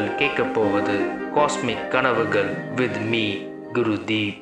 நீங்கள் கேட்கப் போவது காஸ்மிக் கனவுகள் வித் மீ குருதீப்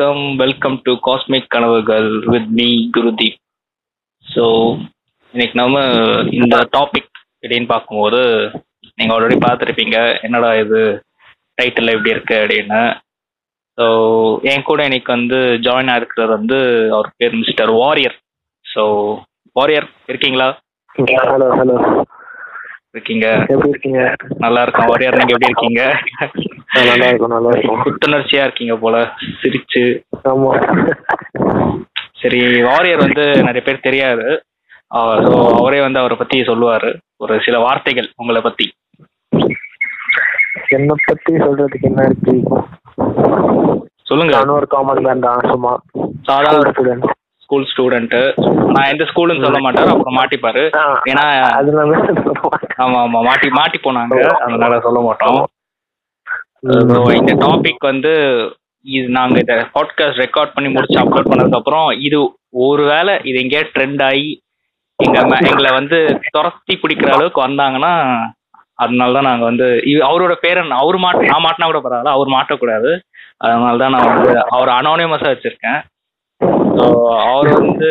வணக்கம் வெல்கம் டு காஸ்மிக் கனவுகள் வித் மீ குருதீப் ஸோ இன்னைக்கு நம்ம இந்த டாபிக் அப்படின்னு பார்க்கும்போது நீங்கள் ஆல்ரெடி பார்த்துருப்பீங்க என்னடா இது டைட்டில் எப்படி இருக்கு அப்படின்னு. ஸோ என் கூட இன்னைக்கு வந்து ஜாயின் ஆகிருக்கிறது வந்து அவர் பேர் மிஸ்டர் வாரியர் ஸோ வாரியர் இருக்கீங்களா? ஹலோ ஹலோ இருக்கீங்க. எப்படி இருக்கீங்க? நல்லா இருக்கோம். வாரியர் நீங்கள் எப்படி இருக்கீங்க? நல்லா இருக்கும் நல்லா இருக்கும் புத்துணர்ச்சியா இருக்கீங்க போல. சிரிச்சு. ஆமா. சரி வாரியர் வந்து நிறைய பேர் தெரியாது. ஸோ அவரே வந்து அவரை பத்தி சொல்லுவாரு. ஒரு சில வார்த்தைகள் உங்களை பத்தி. என்னை பத்தி சொல்றதுக்கு என்ன இருக்கு? சொல்லுங்க. நானும் ஒரு காமன் மேன் தான் சும்மா சாதாரண ஸ்டூடெண்ட் ஸ்கூல் ஸ்டூடெண்ட் நான் எந்த ஸ்கூல்னு சொல்ல மாட்டாரு அப்புறம் மாட்டிப்பாரு. ஏன்னா ஆமா ஆமா மாட்டி மாட்டி போனாங்க. அதனால சொல்ல மாட்டோம். இந்த டாபிக் வந்து இது நாங்க இதை பாட்காஸ்ட் ரெக்கார்ட் பண்ணி முடிச்சு அப்லோட் பண்ணதுக்கு அப்புறம் இது ஒருவேளை இது எங்கேயா ட்ரெண்ட் ஆகி எங்க எங்களை வந்து துரத்தி பிடிக்கிற அளவுக்கு வந்தாங்கன்னா அதனால தான் நாங்க வந்து அவரோட பேரை நான் அவர் மாட்ட நான் மாட்டினா கூட பரவாயில்ல அவர் மாட்டக்கூடாது. அதனால தான் நான் வந்து அவர் அனோனியமஸா வச்சிருக்கேன். அவர் வந்து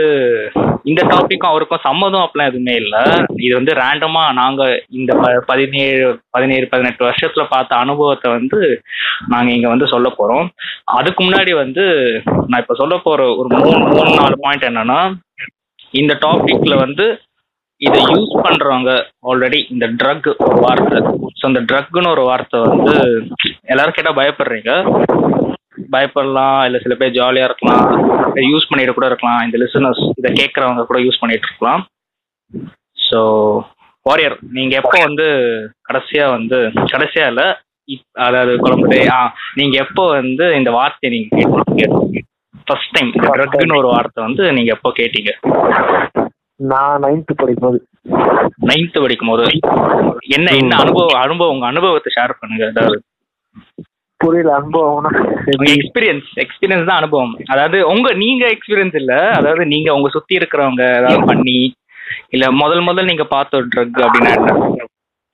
இந்த டாபிக்கும் அவருக்கும் சம்மதம் அப்படிலாம் எதுவுமே இல்லை. இது வந்து ரேண்டமா நாங்க இந்த ப- பதினேழு பதினேழு பதினெட்டு வருஷத்துல பார்த்த அனுபவத்தை வந்து நாங்க இங்க வந்து சொல்ல போறோம். அதுக்கு முன்னாடி வந்து நான் இப்ப சொல்ல போற ஒரு மூணு மூணு நாலு பாயிண்ட் என்னன்னா இந்த டாபிக்ல வந்து இதை யூஸ் பண்றவங்க ஆல்ரெடி இந்த ட்ரக் ஒரு வார்த்தை ஸோ இந்த ட்ரக்னு ஒரு வார்த்தை வந்து எல்லாரும் கேட்டால் பயப்படுறீங்க. பயப்படலாம் இல்ல சில பேர் ஜாலியா இருக்கலாம் யூஸ் பண்ணிட்டு கூட இருக்கலாம். இந்த லிசனர்ஸ் இதை கேட்கறவங்க கூட யூஸ் பண்ணிட்டு இருக்கலாம். ஸோ வாரியர் நீங்க எப்போ வந்து கடைசியா வந்து கடைசியா இல்ல அதாவது குழம்புதே ஆ நீங்க எப்போ வந்து இந்த வார்த்தையை நீங்க கேட்டீங்க? ஃபர்ஸ்ட் டைம் ட்ரக்னு ஒரு வார்த்தை வந்து நீங்க எப்போ கேட்டீங்க? நான் நைன்த் படிக்கும்போது. நைன்த் படிக்கும் போது என்ன என்ன அனுபவம் அனுபவம் உங்க அனுபவத்தை ஷேர் பண்ணுங்க அதாவது புரியல அனுபவம்னா எக்ஸ்பீரியன்ஸ் எக்ஸ்பீரியன்ஸ் தான் அனுபவம். அதாவது உங்க நீங்க எக்ஸ்பீரியன்ஸ் இல்ல. அதாவது நீங்க உங்க சுத்தி இருக்கிறவங்க ஏதாவது பண்ணி இல்ல முதல் முதல் நீங்க பார்த்த ஒரு ட்ரக் அப்படின்னா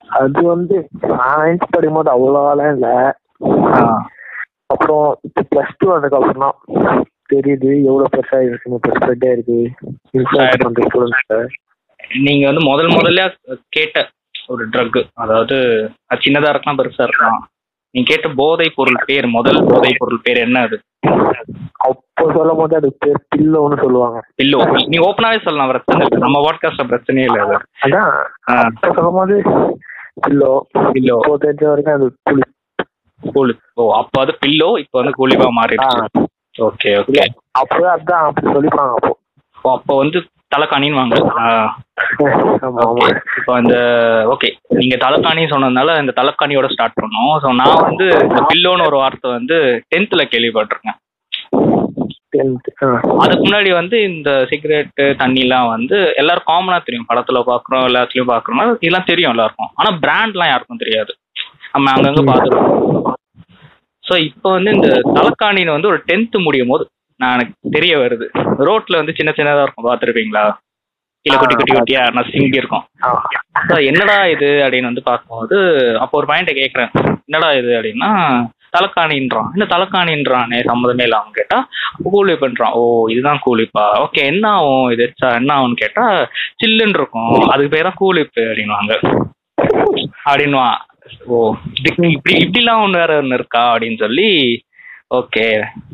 அது வந்து நான் நைன்த் படிக்கும்போது அவ்வளோலாம் இல்ல. அப்புறம் இப்போ ப்ளஸ் டூ வந்ததுக்கு அப்புறம் தான் தெரியுது எவ்வளவு பெருசா இருக்குன்னு இப்போ ஸ்ப்ரெட் ஆயிருக்கு நீங்க வந்து முதல் முதல்ல கேட்ட ஒரு ட்ரக் அதாவது அது சின்னதா இருக்கலாம் பெருசா இருக்கலாம். நீங்க கேட்ட போதை பொருள் பேர் முதல் போதை பொருள் பேர் என்ன அது? அப்போ சொல்லும் போது அது பேர் பில்லோன்னு சொல்லுவாங்க. பில்லோ. நீ ஓப்பனாவே சொல்லலாம் பிரச்சனை இல்லை நம்ம வாட்காஸ்ட்ல பிரச்சனையே இல்லை அது. அதான். அப்போ சொல்லும் போது பில்லோ. பில்லோ. தெரிஞ்ச வரைக்கும் அது புளி கூலி ஓ அப்போ அது பில்லோ இப்போ வந்து கூலிவா மாறிடுச்சு. Okay okay. அப்போ அதான் அப்படி சொல்லிப்பாங்க அப்போ. அப்போ வந்து தலைக்காணின்னு வாங்க. இப்போ அந்த ஓகே நீங்க தலைக்காணி சொன்னதுனால இந்த தலைக்காணியோட ஸ்டார்ட் பண்ணோம். ஸோ நான் வந்து இந்த பில்லோன்னு ஒரு வார்த்தை வந்து டென்த்ல கேள்விப்பட்டிருக்கேன். அதுக்கு முன்னாடி வந்து இந்த சிகரெட்டு தண்ணிலாம் வந்து எல்லாரும் காமனா தெரியும். படத்துல பாக்குறோம் எல்லாத்துலயும் பாக்குறோம். இதெல்லாம் தெரியும் எல்லாருக்கும். ஆனா பிராண்ட்லாம் யாருக்கும் தெரியாது. நம்ம அங்கங்க பார்த்துருக்கோம் ஸோ இப்போ வந்து இந்த தலைக்காணின்னு வந்து ஒரு டென்த் முடியும் போது நான் எனக்கு தெரிய வருது. ரோட்ல வந்து சின்ன சின்னதா இருக்கும் பார்த்துருப்பீங்களா? கீழே குட்டி குட்டி குட்டியா நான் சிங்கி இருக்கும். என்னடா இது அப்படின்னு வந்து பார்க்கும்போது அப்போ ஒரு பாயிண்ட்டை கேட்குறேன். என்னடா இது அப்படின்னா தலைக்காணின்றான் என்ன தலைக்காணின்றானே சம்மதமே இல்லாம கேட்டா கூலி பண்றான். ஓ இதுதான் கூலிப்பா. ஓகே என்ன ஆகும்? இது என்ன ஆகும்னு கேட்டா சில்லுன்னு இருக்கும். அதுக்கு பேர் தான் கூலிப்பு அப்படின்வாங்க அப்படின்வான் ஓ இப்படி இப்படிலாம் ஒன்று வேற ஒன்று இருக்கா அப்படின்னு சொல்லி ஓகே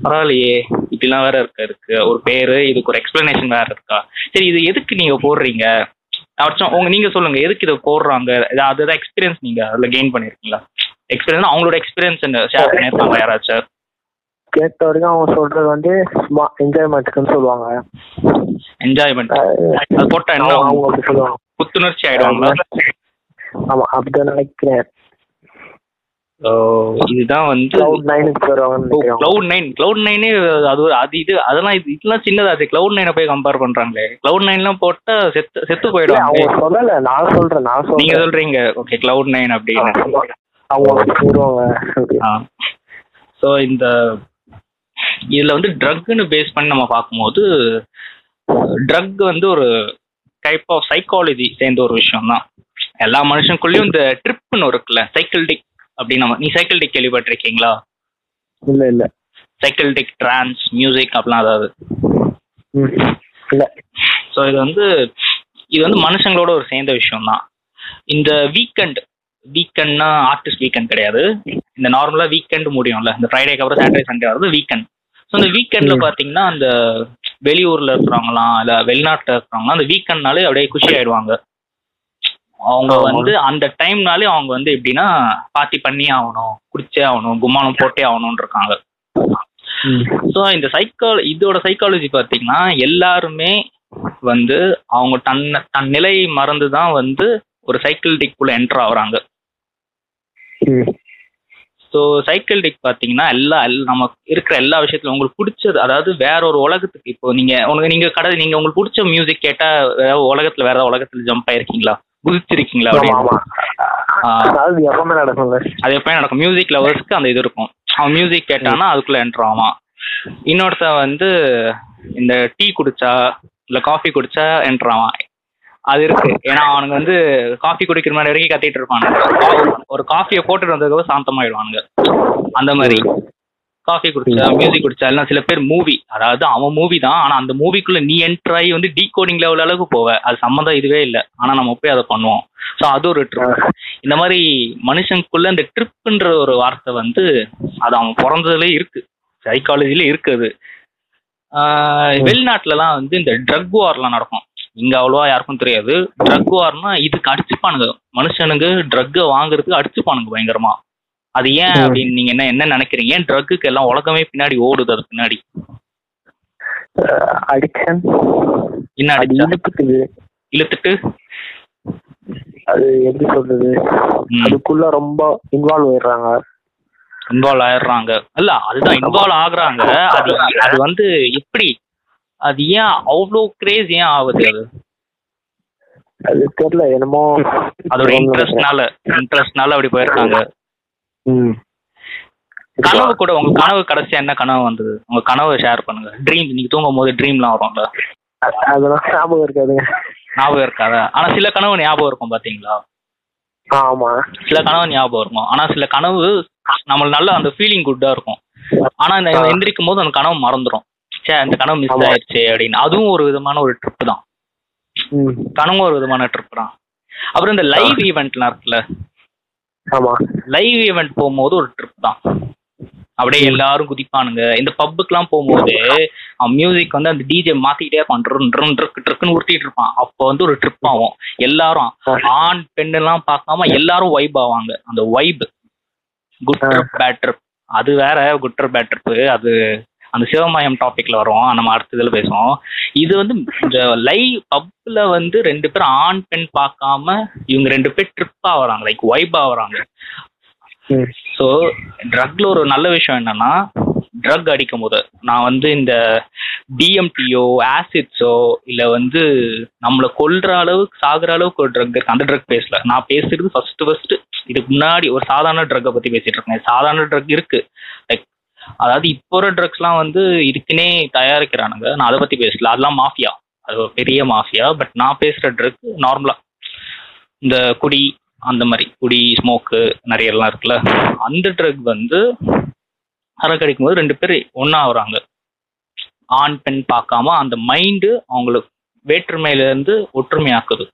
பரவாயில்லையே. இப்படிலாம் வேற இருக்க? இருக்கு. ஒரு பேரு இதுக்கு ஒரு எக்ஸ்பிளனேஷன் வேற இருக்கா? சரி இது எதுக்கு நீங்க போடுறீங்க? அவச்சும் உங்க நீங்க சொல்லுங்க எதுக்கு இதை போடுறாங்க? அதுதான் எக்ஸ்பீரியன்ஸ் நீங்க அதுல கெயின் பண்ணிருக்கீங்களா? எக்ஸ்பீரியன்ஸ் அவங்களோட எக்ஸ்பீரியன்ஸ் ஷேர் பண்ணிருக்காங்க யாராச்சும்? கேட்ட வரைக்கும் அவங்க சொல்றது வந்து சும்மா என்ஜாய்மெண்ட்டுக்குன்னு சொல்லுவாங்க. என்ஜாய்மெண்ட் அது போட்டா என்ன அவங்க சொல்லுவாங்க. புத்துணர்ச்சி ஆயிடுவாங்களா? ஆமா அப்படிதான் நினைக்கிறேன். இதுதான் வந்து கிளவுட் நைன் கிளவுட் நைனே அது அது இது அதெல்லாம் இது இதெல்லாம் சின்னதாச்சு கிளவுட் நைனை போய் கம்பேர் பண்றாங்களே. கிளவுட் நைன்லாம் போட்டா செத்து செத்து அவங்க சொல்லல நான் சொல்றேன் நான் நீங்க சொல்றேன் சொல்றீங்க. ஓகே கிளவுட் நைன் அப்படின்னு. அவங்க ஸோ இந்த இதுல வந்து ட்ரக்னு பேஸ் பண்ணி நம்ம பார்க்கும்போது ட்ரக் வந்து ஒரு டைப் ஆஃப் சைக்காலஜி சேர்ந்த ஒரு விஷயம் தான் எல்லா மனுஷனுக்குள்ளேயும் இந்த ட்ரிப்னு இருக்குல்ல சைக்கிள் டிக் அப்படின்னு நம்ம நீ சைக்கிள் டிக் கேள்விப்பட்டிருக்கீங்களா? இல்ல இல்ல. சைக்கிள் டிக் ட்ரான்ஸ் மியூசிக் அப்படிலாம் அதாவது. இல்ல. ஸோ இது வந்து இது வந்து மனுஷங்களோட ஒரு சேர்ந்த விஷயம் தான் இந்த வீக்கெண்ட் வீக்கெண்ட்னா ஆர்டிஸ்ட் வீக்கெண்ட் கிடையாது. இந்த நார்மலா வீக்கெண்ட் முடியும்ல. இந்த ஃப்ரைடேக்கு அப்புறம் சாட்டர்டே சண்டே வரது வீக்கெண்ட் ஸோ இந்த வீக்கெண்ட்ல. பாத்தீங்கன்னா அந்த வெளியூர்ல இருக்கிறவங்களாம் இல்ல வெளிநாட்டுல இருக்கிறவங்களாம் அந்த வீக்கெண்ட்னாலே அப்படியே குஷி ஆயிடுவாங்க. அவங்க. வந்து அந்த டைம்னாலே அவங்க வந்து எப்படின்னா பார்ட்டி பண்ணி ஆகணும் குடிச்சே ஆகணும் கும்மானம் போட்டே ஆகணும்னு இருக்காங்க. ஸோ இந்த சைக்கால இதோட சைக்காலஜி பார்த்தீங்கன்னா எல்லாருமே வந்து அவங்க தன் தன் நிலை மறந்து தான் வந்து ஒரு சைக்கிள் டிக்குள்ள என்டர் ஆகுறாங்க. ஸோ சைக்கிள் டிக் பார்த்தீங்கன்னா எல்லா எல்- நமக்கு இருக்கிற எல்லா விஷயத்துலையும் உங்களுக்கு பிடிச்சது அதாவது வேற ஒரு உலகத்துக்கு இப்போ நீங்க உனக்கு நீங்க கடை நீங்க உங்களுக்கு பிடிச்ச மியூசிக் கேட்டா வேற உலகத்துல வேற உலகத்துல ஜம்ப் ஆயிருக்கீங்களா குதிச்சிருக்கீங்களா. அதாவது எப்பவுமே நடக்கும்ல அது எப்பயும் நடக்கும். மியூசிக் லவர்ஸ்க்கு அந்த இது இருக்கும். அவன் மியூசிக் கேட்டானா அதுக்குள்ள என்டர் ஆவான். இன்னொருத்தன் வந்து இந்த டீ குடிச்சா இல்ல காஃபி குடிச்சா என்டர் ஆவான். அது இருக்கு. ஏன்னா அவனுங்க வந்து காஃபி குடிக்கிற மாதிரி வரைக்கும் கத்திட்டு இருப்பானுங்க. ஒரு காஃபியை போட்டுட்டு வந்ததுக்கு சாந்தமாயிடுவானுங்க. அந்த மாதிரி. காஃபி குடிச்சா மியூசிக் குடிச்சா எல்லாம் சில பேர் மூவி அதாவது அவன் மூவி தான். ஆனா அந்த மூவிக்குள்ள நீ என்டர் ஆகி வந்து டீ கோடிங் லெவல் அளவுக்கு போவ. அது சம்மந்தம் இதுவே இல்லை. ஆனா நம்ம போய் அதை பண்ணுவோம். ஸோ அது ஒரு ட்ரிப் இந்த மாதிரி மனுஷனுக்குள்ள இந்த ட்ரிப்புன்ற ஒரு வார்த்தை வந்து அது அவன் பிறந்ததுல இருக்கு. சைக்காலஜில இருக்குது வெளிநாட்டுலலாம் வந்து இந்த ட்ரக் வார்லாம் நடக்கும். இங்க அவ்வளோவா யாருக்கும் தெரியாது. ட்ரக் வார்னா இதுக்கு அடிச்சுப்பானுங்க. மனுஷனுங்க ட்ரக்கை வாங்குறதுக்கு அடிச்சுப்பானுங்க பயங்கரமா. அது ஏன். அப்படின்னு நீங்க என்ன என்ன நினைக்கிறீங்க? ஏன் ட்ரக்குக்கு எல்லாம் உலகமே பின்னாடி ஓடுது அது பின்னாடி? அடிக்ஷன் என்ன இழுப்புக்குது இழுத்துட்டு. அது எப்படி சொல்றது. அதுக்குள்ள ரொம்ப இன்வால்வ் ஆயிடுறாங்க. இன்வால்வ் ஆயிடுறாங்க. இல்ல அதுதான் இன்வால்வ் ஆகுறாங்க. அது அது வந்து எப்படி? அது ஏன் அவ்வளோ கிரேஸ் ஏன் ஆகுது அது? அது தெரியல என்னமோ அதோட இன்ட்ரெஸ்ட்னால இன்ட்ரெஸ்ட்னால அப்படி போயிருக்காங்க. கனவு கூட உங்க கனவு கடைசியா என்ன கனவு வந்தது? உங்க கனவை ஷேர் பண்ணுங்க. ட்ரீம் நீங்க தூங்கும் போது ட்ரீம்லாம் வரும்ல? அ- அதெல்லாம் ஞாபகம் இருக்காதுங்க. ஞாபகம் இருக்காதா? ஆனா சில கனவு ஞாபகம் இருக்கும் பாத்தீங்களா? ஆமா. சில கனவு ஞாபகம் இருக்கும். ஆனா சில கனவு நம்மளுக்கு நல்ல அந்த ஃபீலிங் குட்டா இருக்கும். ஆனா இந்த. எந்திரிக்கும் போது அந்த கனவு மறந்துடும் சே அந்த கனவு மிஸ். ஆயிடுச்சு அப்படின்னு. அதுவும் ஒரு விதமான ஒரு ட்ரிப் தான். கனவும் ஒரு விதமான ட்ரிப் தான். அப்புறம் இந்த லைவ் ஈவெண்ட்லாம் இருக்குல்ல? லைவ் ஈவெண்ட் போகும்போது ஒரு ட்ரிப் தான். அப்படியே எல்லாரும் குதிப்பானுங்க. இந்த பப்புக்கெல்லாம் போகும்போது மியூசிக் வந்து அந்த டிஜே மாத்திக்கிட்டே இருப்பான். ட்ருன் ட்ருன் ட்ருக்கு ட்ருக்குன்னு உருட்டிட்டு இருப்பான். அப்போ வந்து ஒரு ட்ரிப் ஆகும். எல்லாரும் ஆண் பெண் எல்லாம் பார்க்காம எல்லாரும் வைப் ஆவாங்க. அந்த vibe good trip bad trip அது வேற குட் ட்ரிப் பேட் ட்ரிப் அது அந்த சிவமயம் டாபிக்ல வரும் நம்ம அடுத்த இதுல பேசுவோம். இது வந்து இந்த லைவ் பப்ல வந்து ரெண்டு பேரும் ஆண் பெண் பார்க்காம இவங்க ரெண்டு பேர் ட்ரிப் ஆகுறாங்க லைக் வைப் ஆகுறாங்க. ஸோ ட்ரக்ல ஒரு நல்ல விஷயம் என்னன்னா ட்ரக் அடிக்கும் போது நான் வந்து இந்த டிஎம்டியோ ஆசிட்ஸோ இல்லை வந்து நம்மளை கொல்ற அளவுக்கு சாகுற அளவுக்கு ஒரு ட்ரக் இருக்கு. அந்த ட்ரக் பேசல. நான் பேசுறது ஃபர்ஸ்ட் ஃபர்ஸ்ட் இதுக்கு முன்னாடி ஒரு சாதாரண ட்ரக்கை பத்தி பேசிட்டு இருக்கேன். சாதாரண ட்ரக் இருக்கு. லைக் அதாவது இப்போ ஒரு ட்ரக்ஸ்லாம் வந்து இதுக்குன்னே தயாரிக்கிறானுங்க. நான் அதை பத்தி பேசல. அதெல்லாம் மாஃபியா அது ஒரு பெரிய மாஃபியா பட் நான் பேசுற ட்ரக் நார்மலா இந்த குடி அந்த மாதிரி. குடி ஸ்மோக்கு நிறைய எல்லாம் இருக்குல்ல. அந்த ட்ரக் வந்து சரக்கு அடிக்கும் போது ரெண்டு பேர் ஒன்றா ஆகுறாங்க ஆண் பெண் பார்க்காம அந்த மைண்டு அவங்களுக்கு வேற்றுமையில இருந்து ஒற்றுமையாக்குது.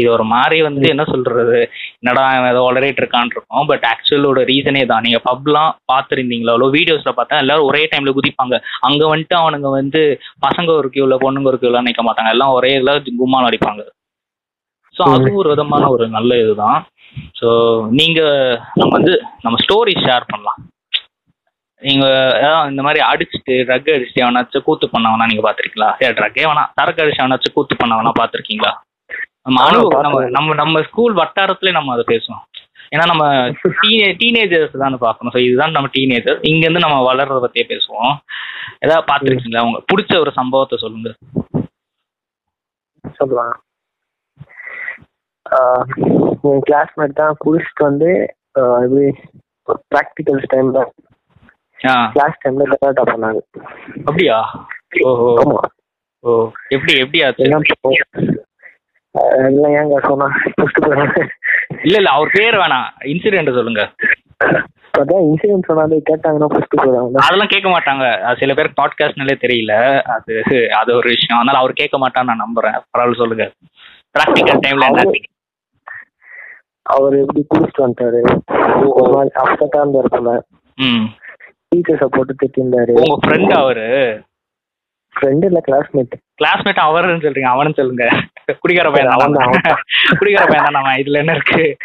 இது ஒரு மாதிரி வந்து என்ன சொல்றது? என்னடா ஏதோ வளரிட்டு இருக்கான்னு இருக்கும். பட் ஆக்சுவலோட ரீசனே தான். நீங்க பப்லாம் பார்த்துருந்தீங்களோ? வீடியோஸ்ல பார்த்தா எல்லாரும் ஒரே டைம்ல குதிப்பாங்க. அங்க வந்துட்டு அவனுங்க வந்து பசங்க ஒரு கியூல பொண்ணுங்க ஒரு கியூல நிக்க மாட்டாங்க. எல்லாம் ஒரே இதுல கும்மால் அடிப்பாங்க. ஸோ அதுவும் ஒரு விதமான ஒரு நல்ல இதுதான். ஸோ நீங்க நம்ம வந்து நம்ம ஸ்டோரி ஷேர் பண்ணலாம். நீங்க இந்த மாதிரி அடிச்சுட்டு ட்ரக் அடிச்சுட்டு எவனாச்சும் கூத்து பண்ணவனா நீங்க பாத்திருக்கீங்களா ட்ரக்கே வேணா சரக்கு அடிச்சு எவனாச்சும் கூத்து பண்ணவனா பாத்திருக்கீங்களா நம்ம நம்ம பார்த்திருக்கேன். நம்ம நம்ம ஸ்கூல் வட்டாரத்துல நம்ம அதை பேசுவோம். ஏன்னா நம்ம டீனே டீனேஜர்ஸ் தான் பார்க்கணும். ஸோ இதுதான் நம்ம டீனேஜர் இங்கேருந்து நம்ம வளர்றத பற்றியே பேசுவோம். ஏதாவது பார்த்துருக்கீங்களா? உங்க பிடிச்ச ஒரு சம்பவத்தை சொல்லுங்க. ஆஹ் என் கிளாஸ்மேட் தான் குடிச்சிட்டு வந்து இது ப்ராக்டிகல்ஸ் டைம்ல ஆ. கிளாஸ் டைம்ல கலாட்டா பண்ணாங்க. அப்படியா? ஓ எப்படி எப்படி ஆச்சு? எல்லாம் ஏங்க சொன்னா? இல்ல இல்ல அவர் பேர் வேணாம் இன்சிடென்ட் சொல்லுங்க. அதான் இன்சூரன்ஸ் சொன்னாலே கேட்டாங்கன்னா ஃபர்ஸ்ட் போறாங்க அதெல்லாம் கேட்க மாட்டாங்க. சில பேர் பாட்காஸ்ட்னாலே தெரியல. அது அது ஒரு விஷயம். அதனால அவர் கேட்க மாட்டான்னு நான் நம்புறேன். பரவாயில்ல சொல்லுங்க. ப்ராக்டிக்கல் டைம்ல என்ன? அவர் எப்படி குடிச்சிட்டு வந்துட்டாரு? ஒரு மாதிரி அப்செட்டா இருந்தாரு போல. டீச்சர்ஸை போட்டு திட்டிருந்தாரு. உங்க ஃப்ரெண்ட் அவரு? ஃப்ரெண்ட் இல்ல கிளாஸ்மேட் கிளாஸ்மேட் அவருன்னு சொல்றீங்க அவனு சொல்லுங்க. குடிக்கார பையன் தான். குடிக்கார பையன் தான் நம்ம இதுல என்ன இருக்கு?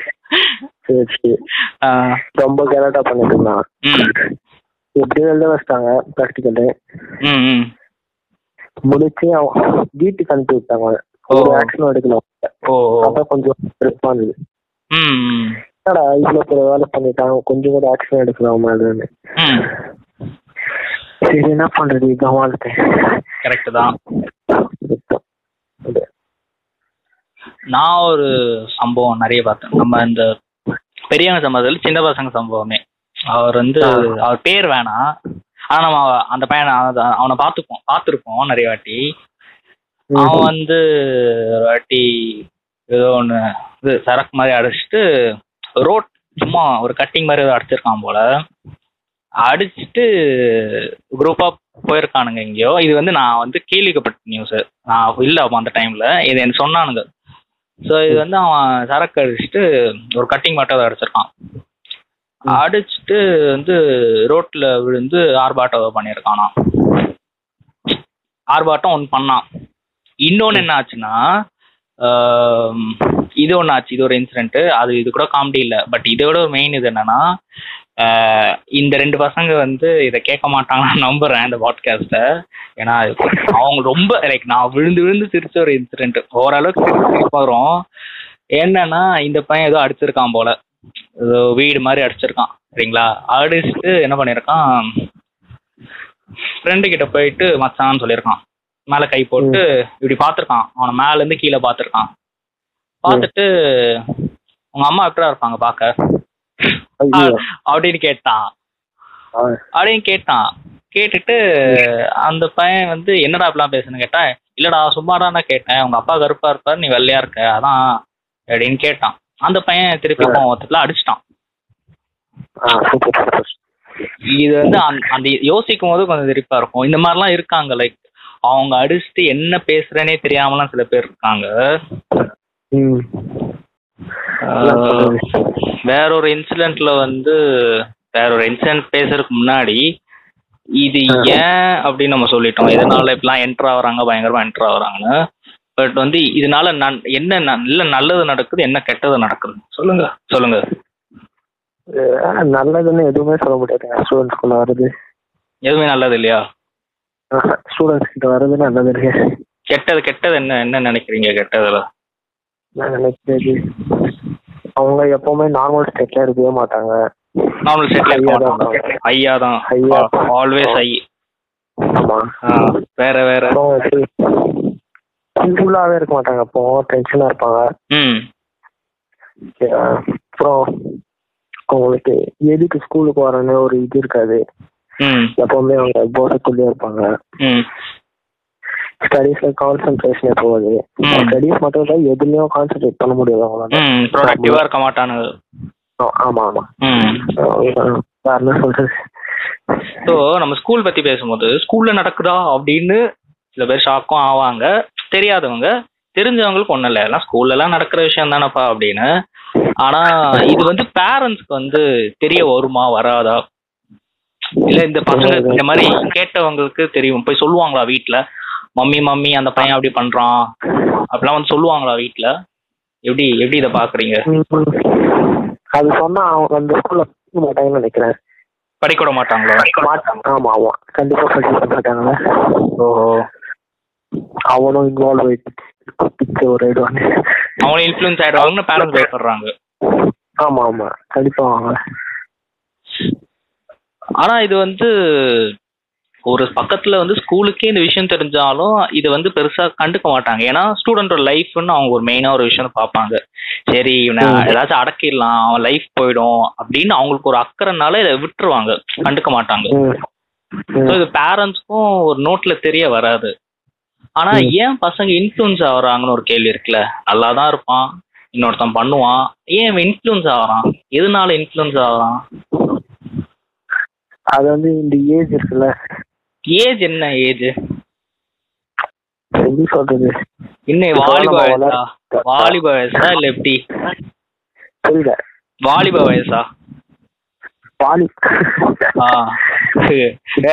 சரி சரி. ஆ, ரொம்ப கலாட்டா பண்ணிட்டு இருந்தான். எப்படியும் எழுத வச்சிட்டாங்க ப்ராக்டிக்கல் முடிச்சு அவன் வீட்டுக்கு அனுப்பி விட்டாங்க. ஒரு ஓ ஓ. அதான் கொஞ்சம் ம் என்னடா இவ்வளவு பெரிய வேலை பண்ணிட்டான். கொஞ்சம் கூட ஆக்ஷன் எடுக்கலாம் அதுன்னு சரி என்ன பண்றது? இதான் வாழ்க்கை. கரெக்ட் தான். நான் ஒரு சம்பவம் நிறைய பார்த்தேன். நம்ம இந்த பெரியவங்க சம்பவத்தில் சின்ன பசங்க சம்பவமே. அவர் வந்து. அவர் பேர் வேணாம். ஆனா நம்ம அந்த பையனை அவன- பார்த்துப்போம் பார்த்துருப்போம் நிறைய வாட்டி. அவன் வந்து ஒரு வாட்டி ஏதோ ஒன்று இது சரக்கு மாதிரி அடிச்சுட்டு ரோட் சும்மா ஒரு கட்டிங் மாதிரி ஏதோ அடிச்சிருக்கான் போல. அடிச்சுட்டு குரூப்பா போயிருக்கானுங்க எங்கேயோ. இது வந்து நான் வந்து கேள்விக்கப்பட்ட நியூஸ் நான் இல்லை அப்போ அந்த டைம்ல இது எனக்கு சொன்னானுங்க. ஸோ இது வந்து அவன் சரக்கு அடிச்சுட்டு ஒரு கட்டிங் மட்டும் அடிச்சிருக்கான். அடிச்சுட்டு வந்து ரோட்ல விழுந்து ஆர்பாட்டம் ஏதோ ஆர்பாட்டம் ஒன்று பண்ணான். இன்னொன்று என்ன ஆச்சுன்னா இது ஒன்று ஆச்சு இது ஒரு இன்சிடென்ட் அது இது கூட காமெடி இல்லை. பட் இதோட மெயின் இது என்னன்னா இந்த ரெண்டு பசங்க வந்து இதை கேட்க மாட்டாங்கன்னு நம்புறேன் இந்த பாட்காஸ்ட்டை ஏன்னா அவங்க ரொம்ப லைக் நான் விழுந்து விழுந்து சிரிச்ச ஒரு இன்சிடென்ட் ஓரளவுக்கு சிரிப்பு வரும். என்னன்னா இந்த பையன் ஏதோ அடிச்சிருக்கான் போல. ஏதோ வீடு மாதிரி அடிச்சிருக்கான். சரிங்களா? அடிச்சுட்டு என்ன பண்ணியிருக்கான் ஃப்ரெண்டு கிட்ட போயிட்டு மச்சான்னு சொல்லியிருக்கான். மேல கை போட்டு இப்படி பார்த்துருக்கான். அவனை மேல இருந்து கீழே பார்த்துருக்கான். பார்த்துட்டு உங்க அம்மா எப்படா இருப்பாங்க? பார்க்க. அப்படின்னு கேட்டான். அப்படின்னு கேட்டான். கேட்டுட்டு அந்த பையன் வந்து என்னடா இப்படிலாம் பேசுன்னு கேட்டேன் இல்லடா சும்மாடா நான் கேட்டேன். உங்க அப்பா கருப்பா இருப்பாரு நீ வெள்ளையா இருக்க. அதான் அப்படின்னு கேட்டான். அந்த பையன் திருப்பி கோவத்துல அடிச்சிட்டான். இது வந்து அந்த- யோசிக்கும் போது கொஞ்சம் சிரிப்பா இருக்கும். இந்த மாதிரிலாம் இருக்காங்க லைக் அவங்க அடிச்சுட்டு என்ன பேசுறேனே தெரியாமலாம் சில பேர் இருக்காங்க. வேற ஒரு இன்சிடென்ட்ல வந்து வேற ஒரு இன்சிடென்ட் பேசுறதுக்கு முன்னாடி இது ஏன் அப்படின்னு நம்ம சொல்லிட்டோம். இதனால இப்படிலாம் என்டர் ஆகுறாங்க? பயங்கரமா என்டர் ஆகுறாங்கன்னு. பட் வந்து இதனால நன் என்ன நல்ல நல்லது நடக்குது என்ன கெட்டது நடக்குது? சொல்லுங்க. சொல்லுங்க. நல்லதுன்னு எதுவுமே சொல்ல முடியாதுங்க. ஸ்டூடெண்ட்ஸ்குள்ள வருது. எதுவுமே நல்லது இல்லையா? ஸ்டூடெண்ட்ஸ் கிட்ட வர்றது நல்லது இருக்கு கெட்டது கெட்டது என்ன என்ன நினைக்கிறீங்க கெட்டதுல? நான் நினைக்கிறது அவங்க எப்பவுமே நார்மல் ஸ்டேட்ல இருக்கவே மாட்டாங்க. நார்மல் செட்ல இருக்க மாட்டாங்க. ஐயா தான். ஐயா. ஆல்வேஸ் ஐ ஆமா. வேற வேற. ஃபுல்லாவே இருக்க மாட்டாங்க. அப்போ டென்ஷனா இருப்பாங்க. அப்புறம் அவங்களுக்கு எதுக்கு ஸ்கூலுக்கு வரணும்னு ஒரு இது இருக்காது. எப்பவுமே அவங்க போசத்துலயே இருப்பாங்க. ஸ்டடீஸ்ல கான்சென்ட்ரேஷனே போகுது. ஸ்டடீஸ் மட்டும் இல்ல எதுலயும் கான்சென்ட்ரேட் பண்ண முடியாது அவங்களால. ப்ரொடக்டிவா இருக்க மாட்டானுங்க. ஆமா ஆமா. வேற என்ன சொல்றது? ஸோ நம்ம ஸ்கூல் பத்தி பேசும்போது ஸ்கூல்ல நடக்குதா அப்படின்னு சில பேர் ஷாக்கும் ஆவாங்க. தெரியாதவங்க தெரிஞ்சவங்களுக்கு ஒன்றும் இல்லை. எல்லாம் ஸ்கூல்ல எல்லாம் நடக்கிற விஷயம் தானப்பா அப்படின்னு. ஆனா இது வந்து பேரண்ட்ஸ்க்கு வந்து தெரிய வருமா வராதா? இல்ல இந்த பசங்க இந்த மாதிரி கேட்டவங்களுக்கு தெரியும். போய் சொல்லுவாங்களா வீட்ல? மம்மி மம்மி அந்த பையன் அப்படி பண்றான். அப்படிலாம் வந்து சொல்லுவாங்களா வீட்ல? எப்படி எப்படி இதை பாக்குறீங்க. அது சொன்னா அவங்க அந்த ஸ்கூல்ல மாட்டாங்கன்னு நினைக்கிறேன். படிக்க விட மாட்டாங்களா? மாட்டாங்க ஆமா ஆமா. கண்டிப்பா படிக்க மாட்டாங்கல்ல ஓஹோ. அவனும் இன்வால்வ் ஆயிட்டு ஒரு ஆயிடுவாங்க அவங்களும் இன்ஃப்ளூயன்ஸ் ஆயிடுவாங்கன்னு பேரண்ட்ஸ் பயப்படுறாங்க. ஆமா ஆமா. கண்டிப்பா வாங்க. ஆனா இது வந்து ஒரு பக்கத்துல வந்து ஸ்கூலுக்கே இந்த விஷயம் தெரிஞ்சாலும் இது வந்து பெருசா கண்டுக்க மாட்டாங்க. ஏன்னா ஸ்டூடெண்டோட லைஃப்னு அவங்க ஒரு மெயினா ஒரு விஷயம் பார்ப்பாங்க. சரி. ஏதாச்சும் அடக்கிடலாம் அவன் லைஃப் போயிடும் அப்படின்னு அவங்களுக்கு ஒரு அக்கறைனால இதை விட்டுருவாங்க. கண்டுக்க மாட்டாங்க. ஸோ. இது பேரண்ட்ஸ்க்கும் ஒரு நோட்ல தெரிய வராது. ஆனா. ஏன் பசங்க இன்ஃப்ளூயன்ஸ் ஆகுறாங்கன்னு ஒரு கேள்வி இருக்குல்ல. நல்லா தான் இருப்பான் இன்னொருத்தன் பண்ணுவான். ஏன் இவன் இன்ஃப்ளூயன்ஸ் ஆகுறான்? எதனால இன்ஃப்ளூயன்ஸ் ஆகுறான்? அது வந்து இந்த ஏஜ் இருக்குல்ல. ஏஜ் என்ன ஏஜ்? எப்படி சொல்றது? இப்ப வாலிப வயசா? வாலிப வயசா இல்ல எப்படி? புரியல. வாலிப வயசா?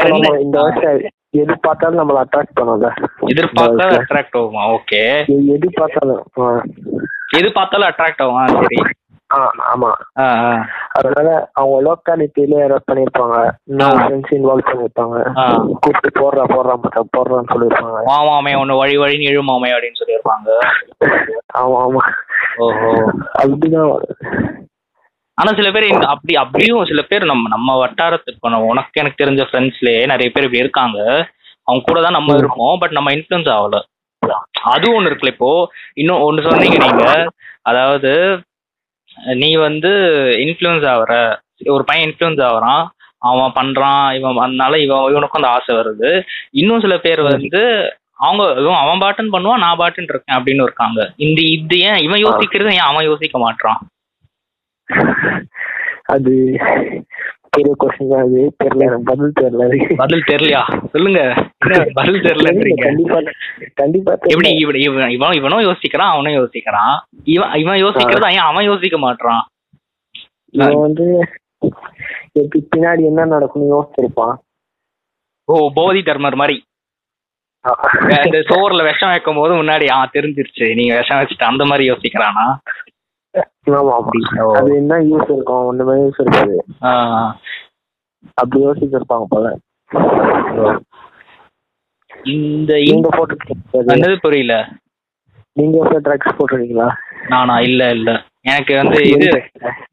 என்ன? இந்த வயசுல எது பார்த்தாலும் நம்மள அட்ராக்ட் பண்ணும்ல. எதிர்பார்த்தா அட்ராக்ட் ஆகுமா? ஓகே எது பார்த்தாலும். எது பார்த்தாலும் அட்ராக்ட் ஆகும்? சரி. ஆமா. அதனால அவங்க லோக்காலிட்டியில ஏதாவது பண்ணிருப்பாங்க. ஃப்ரெண்ட்ஸ் இன்வால்வ் பண்ணிருப்பாங்க. கூப்பிட்டு போடுறா போடுறா மச்சான் போடுறான்னு சொல்லியிருப்பாங்க மாமாமே ஒன்னு வழி வழின்னு எழுமாமே அப்படின்னு சொல்லியிருப்பாங்க. ஆமா ஆமா. ஓஹோ. அப்படிதான். ஆனா சில பேர் அப்படி அப்படியும் சில பேர் நம்ம நம்ம வட்டாரத்துக்கு நம்ம உனக்கு எனக்கு தெரிஞ்ச ஃப்ரெண்ட்ஸ்லயே நிறைய பேர் இப்படி இருக்காங்க. அவங்க கூட தான் நம்ம இருப்போம் பட் நம்ம இன்ஃப்ளூயன்ஸ் ஆகல. அதுவும் ஒன்று இருக்குல்ல இப்போ இன்னும் ஒன்று சொன்னீங்க நீங்க. அதாவது நீ வந்து இன்ஃப்ளூயன்ஸ் ஆகுற ஒரு பையன் இன்ஃப்ளூயன்ஸ் ஆகுறான் அவன் பண்றான் இவன் அதனால இவன் இவனுக்கும் அந்த ஆசை வருது. இன்னும் சில பேர் வந்து அவங்க இவன் அவன் பாட்டுன்னு பண்ணுவான் நான் பாட்டுன்னு இருக்கேன் அப்படின்னு இருக்காங்க. இந்த இது ஏன் இவன் யோசிக்கிறது ஏன் அவன் யோசிக்க மாட்டான் அது பெரிய கொஸ்டின் அது. தெரியல எனக்கு பதில் தெரியல. பதில் தெரியலையா? சொல்லுங்க. பதில் தெரியலன்றீங்க? கண்டிப்பா கண்டிப்பா எப்படி தெரியல. இவன் இவன் இவன் இவனும் யோசிக்கிறான் அவனும் யோசிக்கிறான். இவன் இவன் யோசிக்கிறதா ஏன் அவன் யோசிக்க மாட்றான்? இவன் வந்து பின்னாடி என்ன நடக்கும்னு யோசிச்சிருப்பான். ஓ போதி தர்மர் மாதிரி. இந்த சோறுல விஷம் வைக்கும் போது முன்னாடி ஆ தெரிஞ்சிருச்சு. நீங்க விஷம் வச்சுட்டு அந்த மாதிரி யோசிக்கிறானா? ஆமா அப்படி. அது என்ன யூஸ் இருக்கும்? ஒண்ணுமே யூஸ் இருக்காது. அப்படி யோசிச்சிருப்பாங்க போல. இந்த நீங்க போட்டு என்னது? புரியல. நீங்க ட்ரக்ஸ் போட்டுருக்கீங்களா? நானா? இல்ல இல்ல. எனக்கு வந்து இது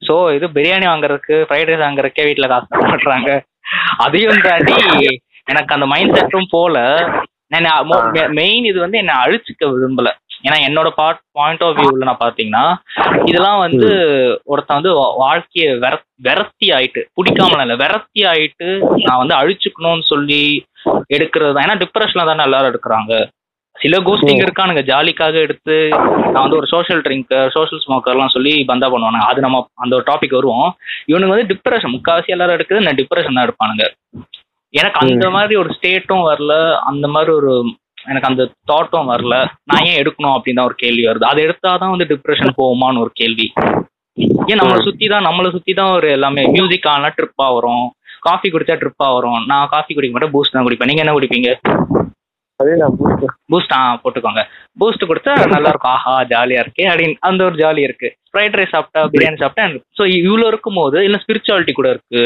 சோ இது பிரியாணி வாங்குறதுக்கு ஃப்ரைட் ரைஸ் வாங்குறதுக்கே வீட்ல காசு தர மாட்றாங்க அதையும் தாண்டி எனக்கு அந்த மைண்ட் செட்டும் போல. நான் மெயின் இது வந்து என்ன அழிச்சுக்க விரும்பல. ஏன்னா என்னோட பார்ட் பாயிண்ட் ஆஃப் வியூல நான் பாத்தீங்கன்னா இதெல்லாம் வந்து ஒருத்தன் வந்து வாழ்க்கைய வெர விரக்தி ஆயிட்டு பிடிக்காமல இல்ல விரக்தி ஆயிட்டு நான் வந்து அழிச்சுக்கணும்னு சொல்லி எடுக்கிறது தான் ஏன்னா டிப்ரெஷன்ல தானே எல்லாரும் எடுக்கிறாங்க. சில கோஷ்டிங்க இருக்கானுங்க. ஜாலிக்காக எடுத்து நான் வந்து ஒரு சோஷியல் ட்ரிங்க் சோஷியல் ஸ்மோக்கர்லாம் சொல்லி பந்தா பண்ணுவானுங்க. அது நம்ம அந்த ஒரு டாபிக் வருவோம். இவனுங்க வந்து டிப்ரெஷன் முக்காவாசி எல்லாரும் எடுக்கிறது நான் டிப்ரெஷன் தான் எடுப்பானுங்க. எனக்கு அந்த மாதிரி ஒரு ஸ்டேட்டும் வரல. அந்த மாதிரி ஒரு எனக்கு அந்த தாட்டும் வரல. நான் ஏன் எடுக்கணும் அப்படின்னு தான் ஒரு கேள்வி வருது. அதை எடுத்தாதான் வந்து டிப்ரெஷன் போகுமான்னு ஒரு கேள்வி. ஏன் நம்மளை சுத்தி தான் நம்மளை சுத்தி தான் ஒரு எல்லாமே மியூசிக் ஆனா ட்ரிப்பா வரும். காஃபி குடிச்சா ட்ரிப்பா வரும். நான் காஃபி குடிக்க மாட்டேன் பூஸ்ட் தான் குடிப்பேன். நீங்க என்ன குடிப்பீங்க. பூஸ்ட் ஆ போட்டுக்கோங்க. பூஸ்ட் குடிச்சா நல்லா இருக்கும் ஆஹா ஜாலியா இருக்கு அப்படின்னு. அந்த ஒரு ஜாலி இருக்கு. ஃப்ரைட் ரைஸ் சாப்பிட்டா பிரியாணி சாப்பிட்டா ஸோ இவ்வளோ இருக்கும் போது இல்லை ஸ்பிரிச்சுவாலிட்டி கூட இருக்கு.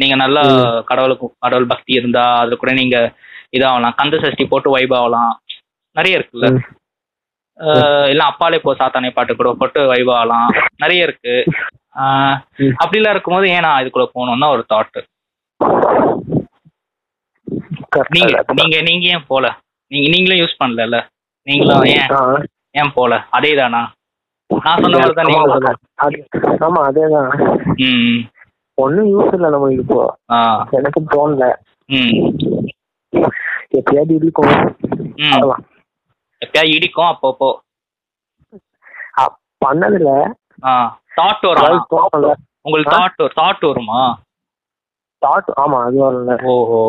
நீங்க நல்லா கடவுளுக்கு கடவுள் பக்தி இருந்தா அதுல கூட நீங்க இதாகலாம். கந்த சஷ்டி போட்டு வைப் ஆகலாம். நிறைய இருக்குல்ல. இல்ல அப்பாலே போ சாத்தானே பாட்டு கூட போட்டு வைப் ஆகலாம். நிறைய இருக்கு. அப்படிலாம் இருக்கும்போது ஏன் நான் இதுக்குள்ள போகணும்னு தான் ஒரு தாட். நீங்க. நீங்க நீங்க ஏன் போல? நீங்க நீங்களும் யூஸ் பண்ணல நீங்களும் ஏன். ஏன் போல? அதேதானா? நான் சொன்ன மாதிரி தான் நீங்களும் ஆமா, அது- ம் ஒண்ணும் யூஸ் இல்ல நம்மளுக்கு இப்போ. எனக்கு தோணல. எப்பயாவது இருக்கும் ம். அவ்வளவுதான். எப்பயாவது இடிக்கும் அப்பப்போ. ஆ தாட் வரும்? உங்களுக்கு? தாட் தாட் வருமா? தாட் ஆமா அது வரல. ஓஹோ.